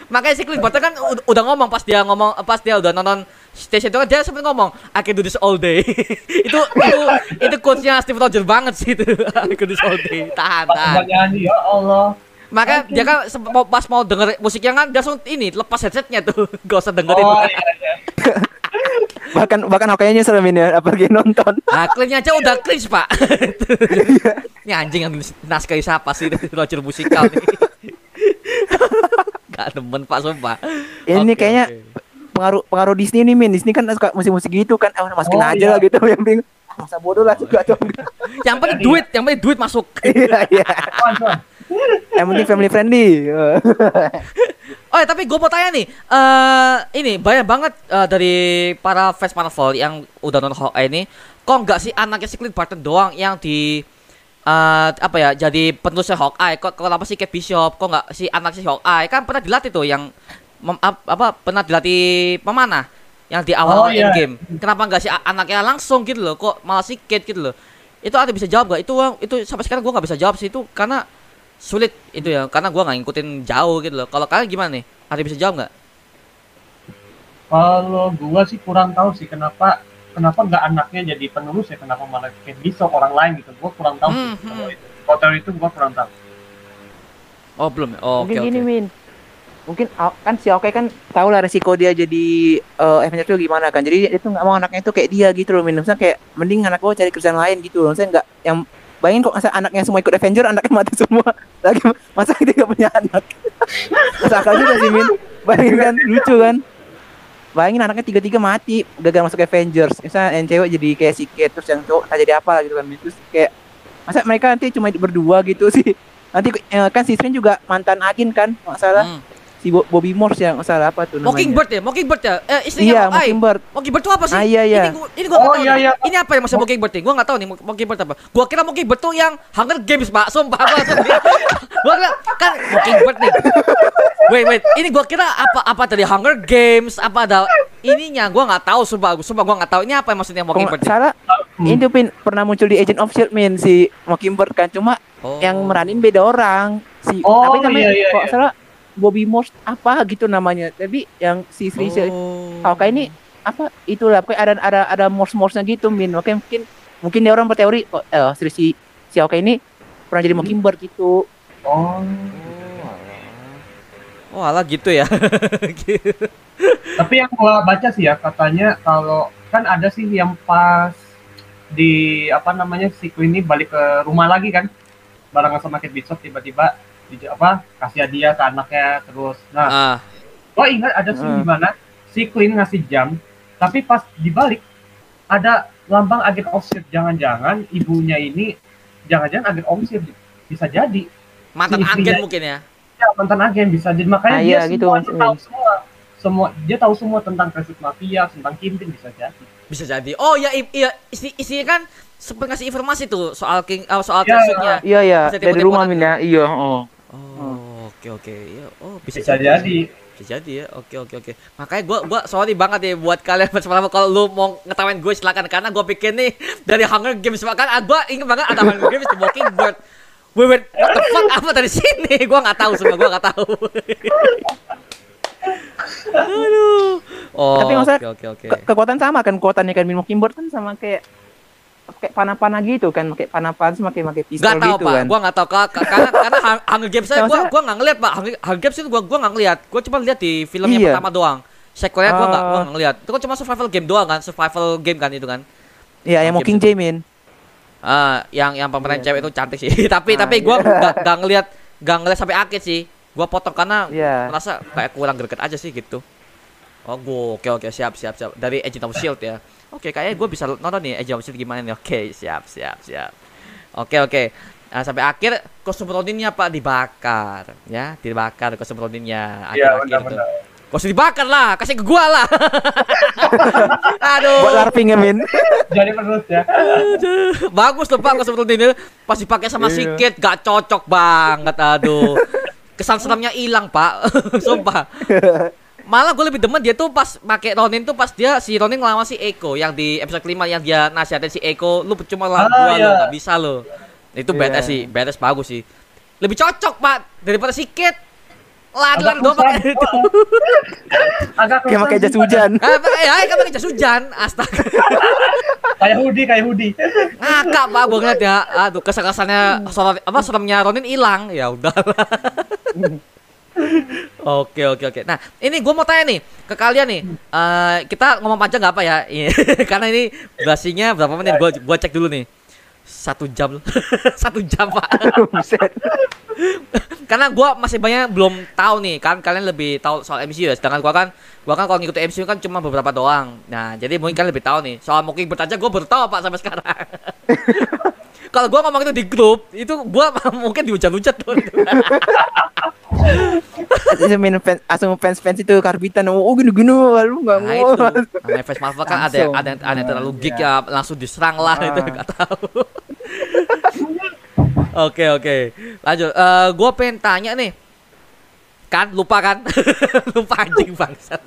Makanya si Chris Butter kan ud- udah ngomong pas dia ngomong pas dia udah nonton station itu kan dia sempet ngomong I can do this all day. itu itu itu quotes-nya Steve Rogers banget sih itu. I can do this all day. Tahan, tahan. ya Allah. Maka dia kan pas mau denger musiknya kan dia langsung ini lepas headsetnya tuh. Gak usah dengerin. Oh iya iya. bahkan bahkan kayaknya nyesel Min ya, apalagi nonton. Ah, cleannya aja udah cringe, Pak. Ini anjing yang naskah siapa sih Roger musikal nih. Gak demen Pak sumpah. Ini kayaknya pengaruh pengaruh Disney nih Min. Disney kan suka musik-musik gitu kan. Ah, masukin Oh, aja iya. lah gitu yang bingung. Ah, Masa bodoh lah juga tuh. yang penting duit, yang penting duit masuk. Iya, iya. Yang penting family friendly. Oh, ya, tapi gue mau tanya nih, eh ini banyak banget eh, dari para fans Marvel yang udah nonton Hawkeye ini, kok nggak sih anaknya si Clint Barton doang yang di eh apa ya jadi penerusnya Hawkeye? Kok kenapa sih Kate Bishop? Kok nggak si anak si Hawkeye? Kan pernah dilatih tuh yang mem- ap- apa pernah dilatih pemanah yang di awal Oh, iya. game. Kenapa nggak si a- anaknya langsung gitu loh? Kok malah si Kate gitu loh? Itu ada bisa jawab gak? Itu itu sampai sekarang gue nggak bisa jawab sih itu karena sulit itu ya karena gua nggak ngikutin jauh gitu loh. Kalau kalian gimana nih? Ada bisa jawab nggak? Kalau gua sih kurang tahu sih kenapa kenapa nggak anaknya jadi penerus ya kenapa malah kayak bisa orang lain gitu. Gua kurang tahu Hmm, sih kalau hmm. itu. Hotel itu gua kurang tahu. Oh belum. ya? Oh, oke mungkin oke. gini min mungkin kan si Aokai kan tahu lah resiko dia jadi eh Avenger itu gimana kan jadi dia tuh nggak mau anaknya itu kayak dia gitu loh min misalnya kayak mending anak gue cari kerjaan lain gitu loh misalnya nggak yang bayangin kok masa anaknya semua ikut Avenger anaknya mati semua. Lagi masa dia nggak punya anak? Masa akal juga sih min. Bayangin kan lucu kan? Bayangin anaknya tiga tiga mati gagal masuk Avengers. Misalnya yang cewek jadi kayak si Kate terus yang cowok tak jadi apa gitu kan terus kayak masa mereka nanti cuma berdua gitu sih? Nanti eh, kan si Strange juga mantan agen kan nggak salah. Hmm. Si Bo- Bobby Morse yang salah apa tuh namanya Mockingbird ya, Mockingbird ya. Eh, istrinya iya Hawkeye. Mockingbird Mockingbird itu apa sih? Ah, iya, iya. Ini gua, ini gua Oh, tahu iya, iya. Ini apa yang maksud Mockingbird nih? Gua nggak tahu nih Mo- Mockingbird apa. Gua kira Mockingbird tuh yang Hunger Games, Pak. Sumpah gua. Gua kira kan Mockingbird nih. Wait, wait. Ini gua kira apa apa tadi Hunger Games apa ada ininya gua nggak tahu sumpah. Sumpah gua nggak tahu ini apa yang maksudnya Mockingbird. salah ini tuh Pin, pernah muncul di Agent of Shield min si Mockingbird kan cuma Oh. yang meranin beda orang si Oh, tapi namanya iya, iya, iya. salah Bobby Morse apa gitu namanya tapi yang si Sri Oh. Hawkeye ini apa itulah pokoknya ada ada ada Morse Morse nya gitu min oke mungkin mungkin dia orang berteori oh, eh, Sri si si Hawkeye ini pernah jadi Mockingbird gitu Oh. Oh, alah gitu ya. Tapi yang gua baca sih ya katanya kalau kan ada sih yang pas di apa namanya si Queen ini balik ke rumah lagi kan barengan sama Kate Bishop tiba-tiba di apa kasih hadiah ke anaknya terus. Nah ah, gua ingat ada sih Hmm. di mana si Queen ngasih jam tapi pas dibalik ada lambang agen of Shield jangan-jangan ibunya ini jangan-jangan agen of Shield bisa jadi. Mantan Istrinya- agen mungkin ya. ya mantan agen bisa jadi. Makanya Ah, dia iya, gitu semua tahu semua semua dia tahu semua tentang kasus mafia tentang Kingpin bisa jadi. Bisa jadi. Oh ya iya isi isinya kan sempat ngasih informasi tuh soal King eh, soal Ya. trasuitnya. iya ya Bisa dari rumah orang min ya. iya oh Oh, oke oke. Ya, oh bisa, bisa jadi Bisa jadi ya. Oke oke oke. Makanya gua gua sorry banget ya buat kalian pertama kalau lu mau ngetawain gue silakan karena gua pikir nih dari Hunger Games kan ah, gua inget banget ada Hunger Games The Mockingbird. Wait, wait, what the fuck apa dari sini? Gua nggak tahu semua, gua nggak tahu. Aduh. Oh, Tapi maksudnya oke oke oke. Ke- kekuatan sama kan kekuatannya kan Min Mockingbird kan sama kayak kayak panah-panah gitu kan pakai panah-panah sama kayak pakai pistol Gak tahu gitu pak, kan gua nggak tahu Kak. Ka- karena karena Hung- Hunger Games saya Ya, gua maksudnya- gua nggak ngeliat pak. Hunger, Games itu gua gua nggak ngeliat. Gua cuma lihat di film yang Iya. pertama doang. Sequelnya gua nggak gua Oh. nggak ngeliat. Itu kan cuma survival game doang kan, survival game kan itu kan. iya yang Mocking Mockingjay Min Ah, yang yang pemeran Iya. cewek itu cantik sih. tapi Ah, tapi gua nggak nggak ngeliat nggak ngeliat sampai akhir sih. Gua potong karena Iya. merasa kayak kurang greget aja sih gitu. Oh, gua oke oke siap siap siap. Dari Agent of Shield ya. Oke, kayaknya gue bisa nonton nih Agent of Shield gimana nih. Oke, siap siap siap. Oke oke. Nah, sampai akhir kostum Roninnya Pak dibakar, ya, dibakar kostum Roninnya Iya, akhir-akhir tuh. benar-benar. Kostum dibakar lah, kasih ke gua lah. Aduh. buat larping ya Min jadi penerus ya Aduh, bagus tuh Pak kostum ini pas dipakai sama Iya. sikit gak cocok banget aduh. Kesan seramnya hilang Pak, sumpah. Malah gue lebih demen dia tuh pas pakai Ronin tuh pas dia si Ronin ngelawan si Eko yang di episode kelima yang dia nasihatin si Eko lu cuma lawan Ah, gua lu iya. gak bisa lo. Itu Iya. badass sih, badass bagus sih. Lebih cocok Pak daripada sikit. Lari-lari agak doang pakai itu. agak kayak pakai jas hujan Ah, pakai ya, kan pakai jas hujan. Astaga. kayak hoodie kayak hoodie Ngakak pak gue ngeliat ya Aduh kesan-kesannya Soal, apa seremnya Ronin hilang Ya udahlah Oke oke oke. Nah ini gue mau tanya nih Ke kalian nih. Eh, Kita ngomong panjang gak apa ya? Iya, Karena ini durasinya berapa menit? Gue gua cek dulu nih. Satu jam. Satu jam pak. Karena gue masih banyak belum tahu nih. Kan kalian lebih tahu soal MCU ya. Sedangkan gue kan gua kan kalau ngikutin MCU kan cuma beberapa doang. Nah jadi mungkin kalian lebih tahu nih. Soal Mockingbird aja gue baru tahu pak sampai sekarang. Kalau gue ngomong itu di grup itu gue mungkin dihujat-hujat tuh. Itu Min fans langsung fans fans itu karbitan. Oh gini gini lu nggak Nah mau. itu. Namanya fans Marvel kan ada yang ada yang, ada yang terlalu geek ya langsung diserang lah itu Ah. nggak tahu. Oke oke. Lanjut. Eh gue pengen tanya nih. Kan lupa kan? Lupa anjing bangsat.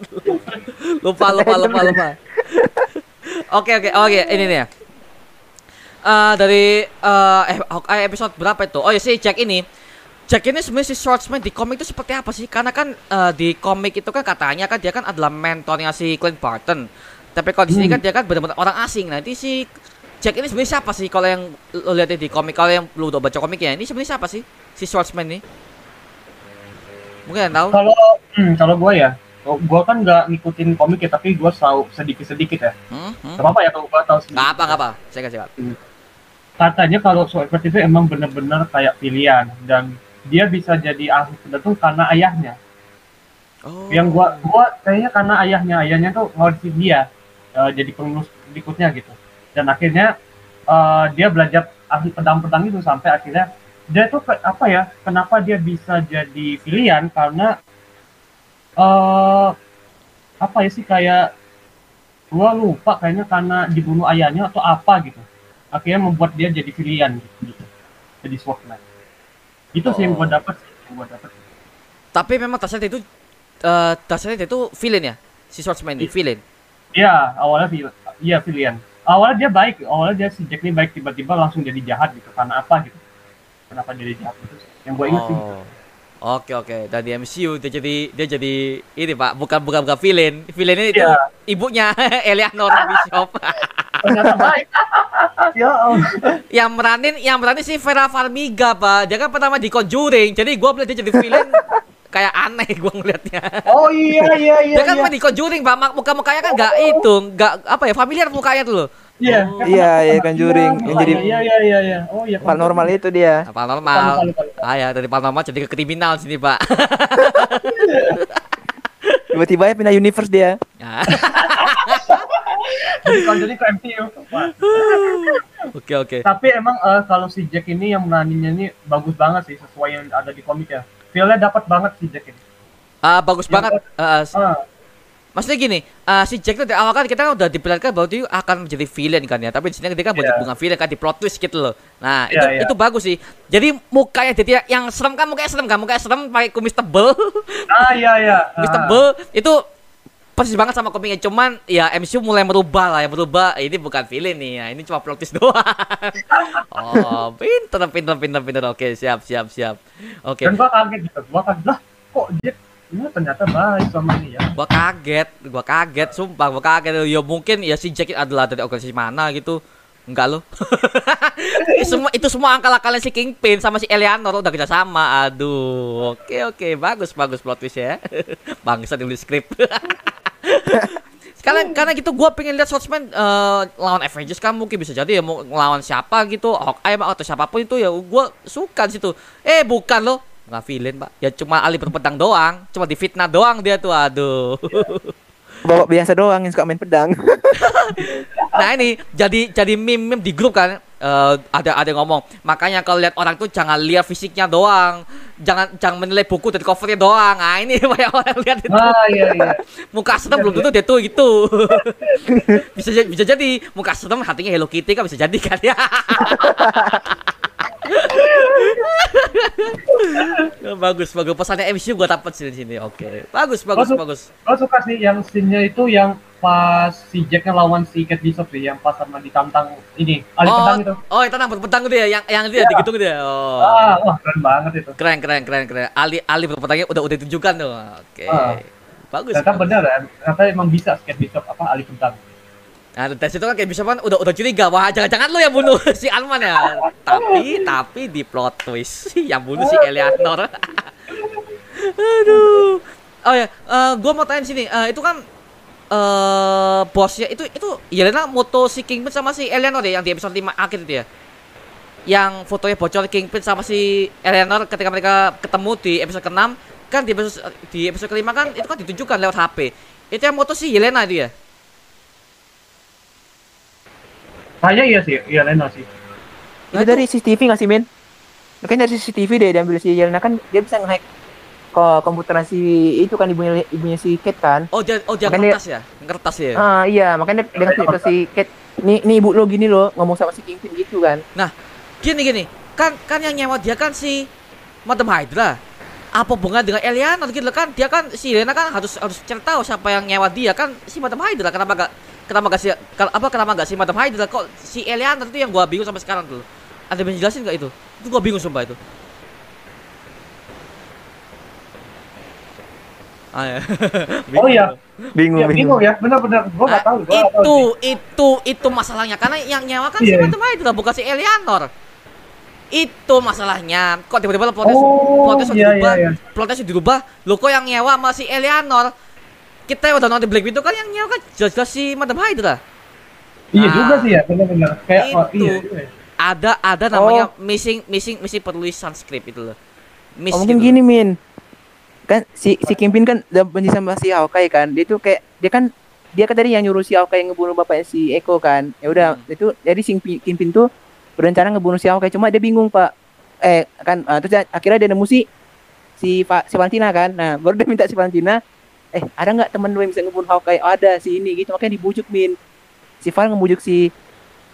Lupa lupa lupa lupa. Oke oke oke. Ini nih Eh dari eh eh Hawkeye episode berapa itu oh ya sih cek ini Jack ini sebenarnya si Swordsman di komik itu seperti apa sih? Karena kan eh, di komik itu kan katanya kan dia kan adalah mentornya si Clint Barton. Tapi kalau di sini Hmm. kan dia kan benar-benar orang asing. Nanti si Jack ini sebenarnya siapa sih kalau yang lo lihat di komik kalau yang lu udah baca komiknya ini sebenarnya siapa sih si Swordsman ini? Mungkin yang tahu? Kalau hmm, kalau gue ya, gue kan nggak ngikutin komik ya, tapi gue tahu sedikit-sedikit ya. Hmm? Hmm? Gak apa-apa ya kalau gue tahu sedikit. Nggak apa, nggak apa. Saya kasih Pak. Katanya kalau Sword itu emang bener-bener kayak pilihan dan dia bisa jadi ahli penentu karena ayahnya. Oh. Yang gua gua kayaknya karena ayahnya, ayahnya tuh ngaudisin dia eh, jadi pengurus berikutnya gitu. Dan akhirnya eh, dia belajar ahli pedang-pedang itu sampai akhirnya dia tuh ke- apa ya? Kenapa dia bisa jadi pilihan? Karena eh apa ya sih kayak gua lupa kayaknya karena dibunuh ayahnya atau apa gitu. Akhirnya membuat dia jadi pilihan gitu. gitu. Jadi swordman. Itu sih yang gua Oh. dapat yang gua dapat. Tapi memang dasarnya itu eh dasarnya dia itu villain ya? Si Swordsman ini villain. Iya, awalnya vil- iya pilihan. Awalnya dia baik, awalnya dia si Jack ini baik tiba-tiba langsung jadi jahat gitu. Karena apa gitu? Kenapa jadi jahat gitu? Yang gue ingat sih. Oh. Oke oke. Dan di MCU dia jadi dia jadi ini Pak, bukan bukan bukan villain. Villainnya itu Iya. ibunya Eleanor Bishop. Ya yang meranin yang meranin si Vera Farmiga, Pak. Dia kan pertama di Conjuring. Jadi gua melihat dia jadi villain kayak aneh gua ngeliatnya. Oh iya iya iya. Dia kan iya. di Conjuring, Pak. Mak- Muka-mukanya kan enggak itu, enggak apa ya, familiar mukanya tuh loh. Iya. Iya, iya, Conjuring. Yang Iya, jadi- Iya iya iya iya. Oh iya. Paranormal itu dia. Nah, paranormal. Ah ya, dari paranormal jadi ke kriminal sini, Pak. Tiba-tiba ya pindah universe dia. Ya. Jadi kalau jadi ke MCU. Oke oke. Tapi emang eh, kalau si Jack ini yang meraninnya ini bagus banget sih sesuai yang ada di komik ya. Feel-nya dapat banget si Jack ini. Ah, bagus Yang banget. Ah, Ah, Maksudnya gini, ah, si Jack itu dari awal kan kita kan udah diperlihatkan bahwa dia akan menjadi villain kan ya. Tapi di sini dia kan Iya. bukan villain kan di plot twist gitu loh. Nah, Iya, itu iya. itu bagus sih. Jadi mukanya jadi yang serem kan mukanya serem kan, mukanya serem pakai kumis tebel. ah iya iya. kumis Ah. tebel itu persis banget sama komiknya cuman ya MCU mulai merubah lah ya merubah ini bukan villain nih ya ini cuma plot twist doang oh pinter pinter pinter pinter oke siap siap siap oke Dan gua kaget gitu. Gua kaget lah kok Jack ini ternyata baik sama ini ya. gua kaget gua kaget sumpah gua kaget. Ya mungkin ya si Jack adalah dari organisasi mana gitu. Enggak lo itu semua itu semua akal-akalnya si Kingpin sama si Eleanor udah kerja sama aduh oke oke. Bagus bagus plot twist ya. Bangsa nulis skrip Sekarang karena gitu gua pengen lihat Swordsman eh, lawan Avengers kan mungkin bisa jadi ya mau ngelawan siapa gitu Hawkeye atau siapa pun itu ya gua suka di situ. Eh bukan loh nggak villain pak. Ya cuma ahli berpedang doang. Cuma difitnah doang dia tuh aduh. Bawa biasa doang yang suka main pedang. nah ini jadi jadi meme meme di grup kan. Eh, ada ada yang ngomong makanya kalau lihat orang tuh jangan lihat fisiknya doang. Jangan jangan menilai buku dari covernya doang. Nah ini banyak orang lihat itu. Ah iya iya. muka serem belum tentu dia tuh gitu. Bisa jadi bisa jadi muka serem hatinya Hello Kitty kan bisa jadi kan ya bagus bagus pesannya MCU gua dapat sih di sini oke bagus bagus bagus Gue suka sih yang scene-nya itu yang pas si Jack ngelawan si Kate Bishop sih, yang pas sama ditantang ini, ahli oh pedang itu. oh itu tenang berpedang gitu ya yang yang dia Iya. di gitu dia oh Ah, wah keren banget itu. keren keren keren keren ali ali berpedangnya udah udah ditunjukkan tuh oke Ah. bagus Ternyata bagus. bener ya, ternyata emang bisa Kate Bishop apa ahli pedang. Nah, dari situ kan kayak bisa kan udah udah curiga wah jangan-jangan lu yang bunuh si Alman ya. tapi tapi di plot twist yang bunuh si Eleanor. Aduh. Oh ya, eh gua mau tanya sini, eh, itu kan eh bosnya itu itu Yelena moto si Kingpin sama si Eleanor ya yang di episode 5 akhir itu ya. Yang fotonya bocor Kingpin sama si Eleanor ketika mereka ketemu di episode ke-6 kan di episode di episode kelima kan itu kan ditunjukkan lewat HP. Itu yang moto si Yelena itu ya. Kayaknya iya sih, iya Lena sih. Nah, itu dari CCTV nggak sih, Min? Kayaknya dari CCTV deh diambil si Yelena kan dia bisa nge-hack ke komputer si itu kan ibunya ibunya si Kate kan. Oh dia oh dia Makanya- kertas ya? Kertas ya. Ah iya, makanya dia ngasih ke si Kate. Nih, nih ibu lo gini lo ngomong sama si Kingpin gitu kan. Gini gini, kan kan yang nyewa dia kan si Madam Hydra. Apa hubungan dengan Eliana gitu kan? Dia kan si Elena kan harus harus cari tahu siapa yang nyewa dia kan si Madam Hydra. Kenapa gak kenapa gak si apa kenapa gak si Madam Hydra kok si Eliana itu yang gua bingung sampai sekarang tuh ada yang jelasin gak itu itu gua bingung sumpah itu Ah, ya. bingung. Oh iya. Bingung, ya, bingung. bingung ya. Benar-benar gua enggak ah, tahu. Gua itu, tahu itu itu masalahnya karena yang nyawa kan yeah. si iya. Madam Hydra bukan si Eleanor. Itu masalahnya. Kok tiba-tiba plotnya oh, plotnya yeah, dirubah, yeah, yeah. plotnya dirubah. Lo kok yang nyewa masih Eleanor? Kita udah nonton Black Widow kan yang nyewa kan jelas-jelas si Madam Hydra Iya Nah, juga sih ya, benar-benar. Kayak oh, itu. iya. juga ya. ada ada namanya missing missing missing penulisan skrip itu loh miss Oh, mungkin gitu. gini Min kan si si Kimpin kan udah benci sama si Hawkeye kan dia tuh kayak dia kan dia kan tadi yang nyuruh si Hawkeye ngebunuh bapaknya si Eko kan ya udah Hmm. itu jadi si Pi- Kimpin tuh berencana ngebunuh si Hawkeye cuma dia bingung pak eh kan ah, terus dia- akhirnya dia nemu si si Pak si Valentina kan nah baru dia minta si Valentina eh ada nggak temen lu yang bisa ngebunuh Hawkeye? Oh, ada si ini gitu makanya dibujuk Min. Si Val ngebujuk si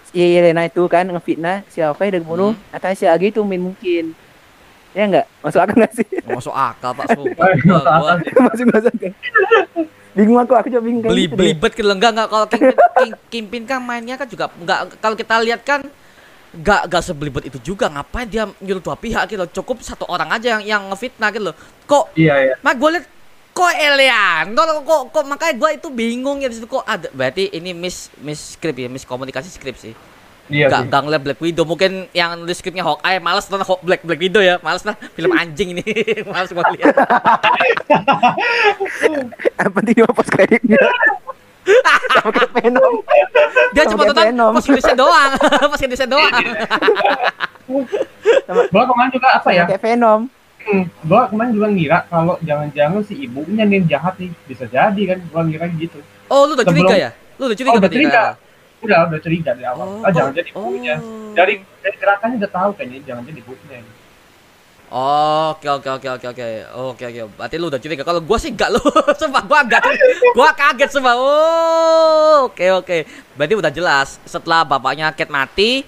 si Yelena itu kan ngefitnah si Hawkeye udah ngebunuh Hmm. Natasha gitu Min mungkin. Ya nggak? Masuk akal nggak sih? Masuk akal pak. Sumpah. Masuk masuk akal. bingung aku aku juga bingung beli gitu deh. belibet gitu enggak enggak. Kalau Kingpin, King- Kingpin kan mainnya kan juga enggak kalau kita lihat kan enggak enggak sebelibet itu juga. Ngapain dia nyuruh dua pihak gitu? Loh cukup satu orang aja yang yang ngefitnah gitu loh. Kok Iya, iya. mak gue liat kok Eleanor kok kok makanya gue itu bingung ya di situ kok ada berarti ini miss miss script ya miss komunikasi script sih. Iya Gak, gak ngeliat Black Widow Mungkin yang nulis skripnya Hawkeye Males nonton Black, Black Widow ya Males lah Film anjing ini Males gue lihat. Yang penting dia post kreditnya? Dia cuma nonton pas kreditnya doang Pas kreditnya doang. Gua kemarin juga apa ya? kayak Venom Hmm, gua kemarin juga ngira kalau jangan-jangan si ibunya nih yang jahat nih. Bisa jadi kan, gua ngira gitu. Oh lu udah Sebelum- curiga ya? Lu udah curiga Oh, udah curiga. kan? Udah, udah curiga dari awal. Oh, ah, jangan jadi ibunya. oh. Dari, dari gerakannya udah tahu kayaknya jangan jadi ibunya. Oh, Oke oke oke oke oke oke oke. Berarti lu udah curiga. Kalau gua sih enggak lu. Sumpah gua enggak. Gua kaget sumpah. Oh, oke oke. Berarti udah jelas setelah bapaknya Cat mati,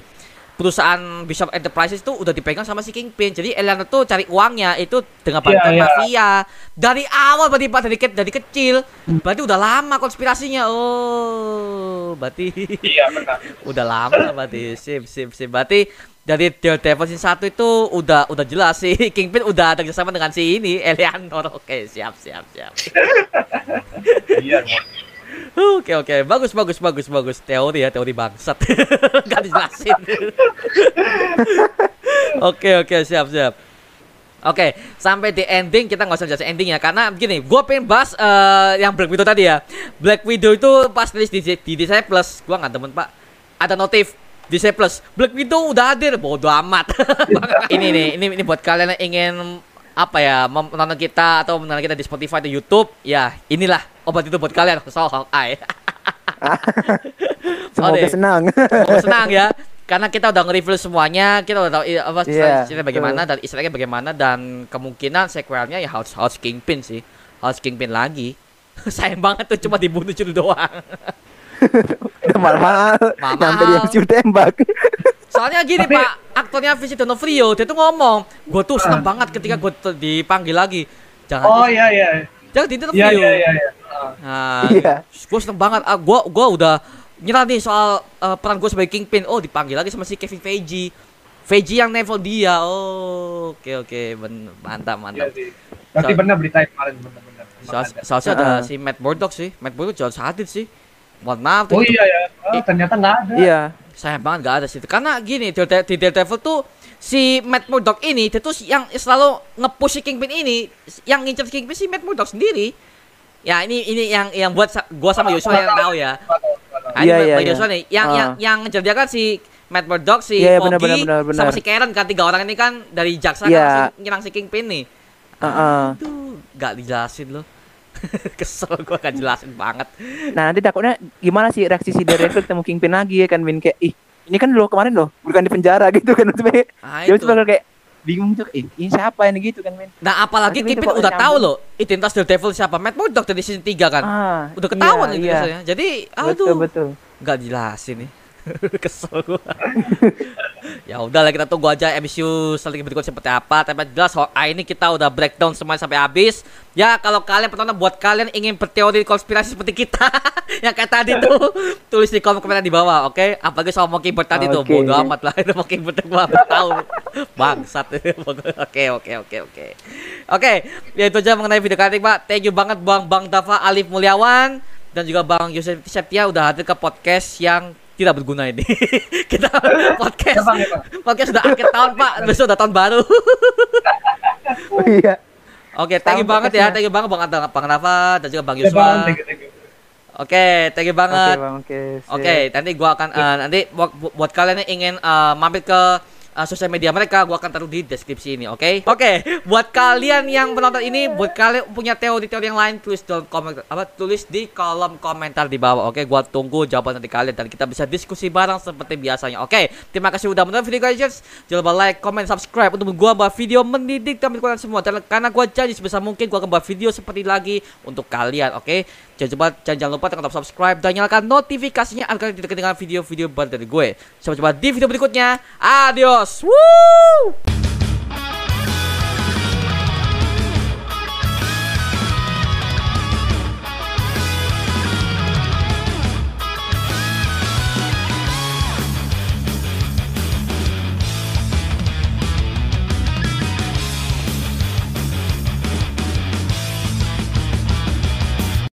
perusahaan Bishop Enterprises itu udah dipegang sama si Kingpin. Jadi Eleanor tuh cari uangnya itu dengan bantuan Iya, iya. mafia. Dari awal berarti Pak dari, ke- dari kecil. Berarti udah lama konspirasinya. Oh, berarti Iya, benar. udah lama berarti. Sip sip sip. Berarti dari Daredevil season 1 itu udah udah jelas sih Kingpin udah ada kerjasama dengan si ini Eleanor. Oke, siap siap siap. Iya. Oke oke, bagus bagus bagus bagus. Teori ya, teori bangsat. Gak dijelasin. Oke oke, siap siap. Oke, sampai di ending kita nggak usah jelasin endingnya karena gini, gue pengen bahas eh, yang Black Widow tadi ya. Black Widow itu pas rilis di, di Disney Plus, gue nggak demen pak. Ada notif Disney Plus, Black Widow udah hadir, bodo amat. ini nih, ini ini buat kalian yang ingin apa ya menonton kita atau menonton kita di Spotify atau YouTube, ya inilah obat itu buat kalian soal Hawkeye. semoga deh. senang Semoga senang ya. Karena kita udah nge-review semuanya, kita udah tahu apa Iya, cerita bagaimana dan egg bagaimana dan kemungkinan sequelnya ya House House Kingpin sih. House Kingpin lagi. Sayang banget tuh cuma dibunuh curi doang. Udah mahal Mahal. nyampe dia mesti tembak Soalnya gini Tapi- Pak, aktornya Vincent D'Onofrio dia tuh ngomong, gue tuh seneng banget ketika gue dipanggil lagi. Jangan Oh di- iya iya. jangan di Iya interview. iya iya. iya. Ah. Nah, Iya. gue seneng banget. Ah, gue gua udah nyerah nih soal eh, peran gue sebagai Kingpin. Oh, dipanggil lagi sama si Kevin Feige. Feige yang level dia. Oh, oke oke, Ben- mantap Iya mantap. sih. Tapi So- benar berita kemarin benar-benar. Emang Soal- ada. Soalnya ada Heeh. si Matt Murdock sih. Matt Murdock jual sadit sih. Mohon maaf Oh iya ya. Oh, ternyata nggak ada. iya Sayang banget gak ada sih. Karena gini, di di Daredevil tuh si Matt Murdock ini dia tuh yang selalu nge-push si Kingpin ini, yang ngincer si Kingpin si Matt Murdock sendiri. Ya ini ini yang yang buat sa- gua sama Yosua yang tahu ya. Iya, iya, iya. Yosua nih, yang Ah. yang yang ngejar dia kan si Matt Murdock, si Iya, iya, Foggy, benar, benar, benar, benar. sama si Karen kan tiga orang ini kan dari jaksa Iya. kan si- nyerang si Kingpin nih. Heeh. Tuh, gak dijelasin loh. Kesel gua gak jelasin banget. nah nanti takutnya gimana sih reaksi si Daredevil ketemu Kingpin lagi ya kan Min kayak ih ini kan lo kemarin loh bukan di penjara gitu kan maksudnya Nah, dia itu. bakal kayak bingung tuh ih ini siapa ini gitu kan Min Nah, apalagi Nanti Kingpin udah tahu loh identitas Daredevil siapa. Matt Murdock dari season 3 kan. ah Udah ketahuan iya, itu iya. biasanya. Jadi, betul aduh, betul nggak jelasin nih. Kesel gua. ya udahlah kita tunggu aja MCU selanjutnya berikut seperti apa. Tapi jelas Hawkeye ini kita udah breakdown semuanya sampai habis. Ya kalau kalian pertama buat kalian ingin berteori konspirasi seperti kita yang kayak tadi tuh tulis di kolom komentar di bawah, oke? Apalagi soal Mockingbird tadi tuh, Oke. bodo amat lah itu Mockingbird gua nggak tahu. Bangsat. Oke, oke, oke, oke. Oke, ya itu aja mengenai video kali ini, Pak. Thank you banget Bang Bang Dava Alif Mulyawan dan juga Bang Yosef Septia udah hadir ke podcast yang tidak berguna ini. Kita podcast Ya, Bang, ya, Bang. podcast udah akhir tahun, Pak. Besok udah tahun baru. Oh iya. Oke, thank you banget ya. Thank you banget Bang Ada- Bang Dava dan juga Bang Ya, Yuswa. thank you, thank you. Oke, thank you Oke banget. bang, oke. sip. Oke, nanti gua akan eh, nanti buat, buat kalian yang ingin eh, mampir ke eh, sosial media mereka, gua akan taruh di deskripsi ini, oke? Oke, buat kalian yang menonton ini, buat kalian punya teori-teori yang lain, tulis dalam komen apa tulis di kolom komentar di bawah, oke? Gua tunggu jawaban dari kalian dan kita bisa diskusi bareng seperti biasanya, oke? Terima kasih udah menonton video kalian. Jangan lupa like, comment, subscribe untuk gua buat video mendidik dan kalian semua. Dan karena gua janji sebisa mungkin gua akan buat video seperti lagi untuk kalian, oke? Jangan lupa jangan, lupa tekan tombol subscribe dan nyalakan notifikasinya agar tidak ketinggalan video-video baru dari gue. Sampai jumpa di video berikutnya. Adios. us. Woo!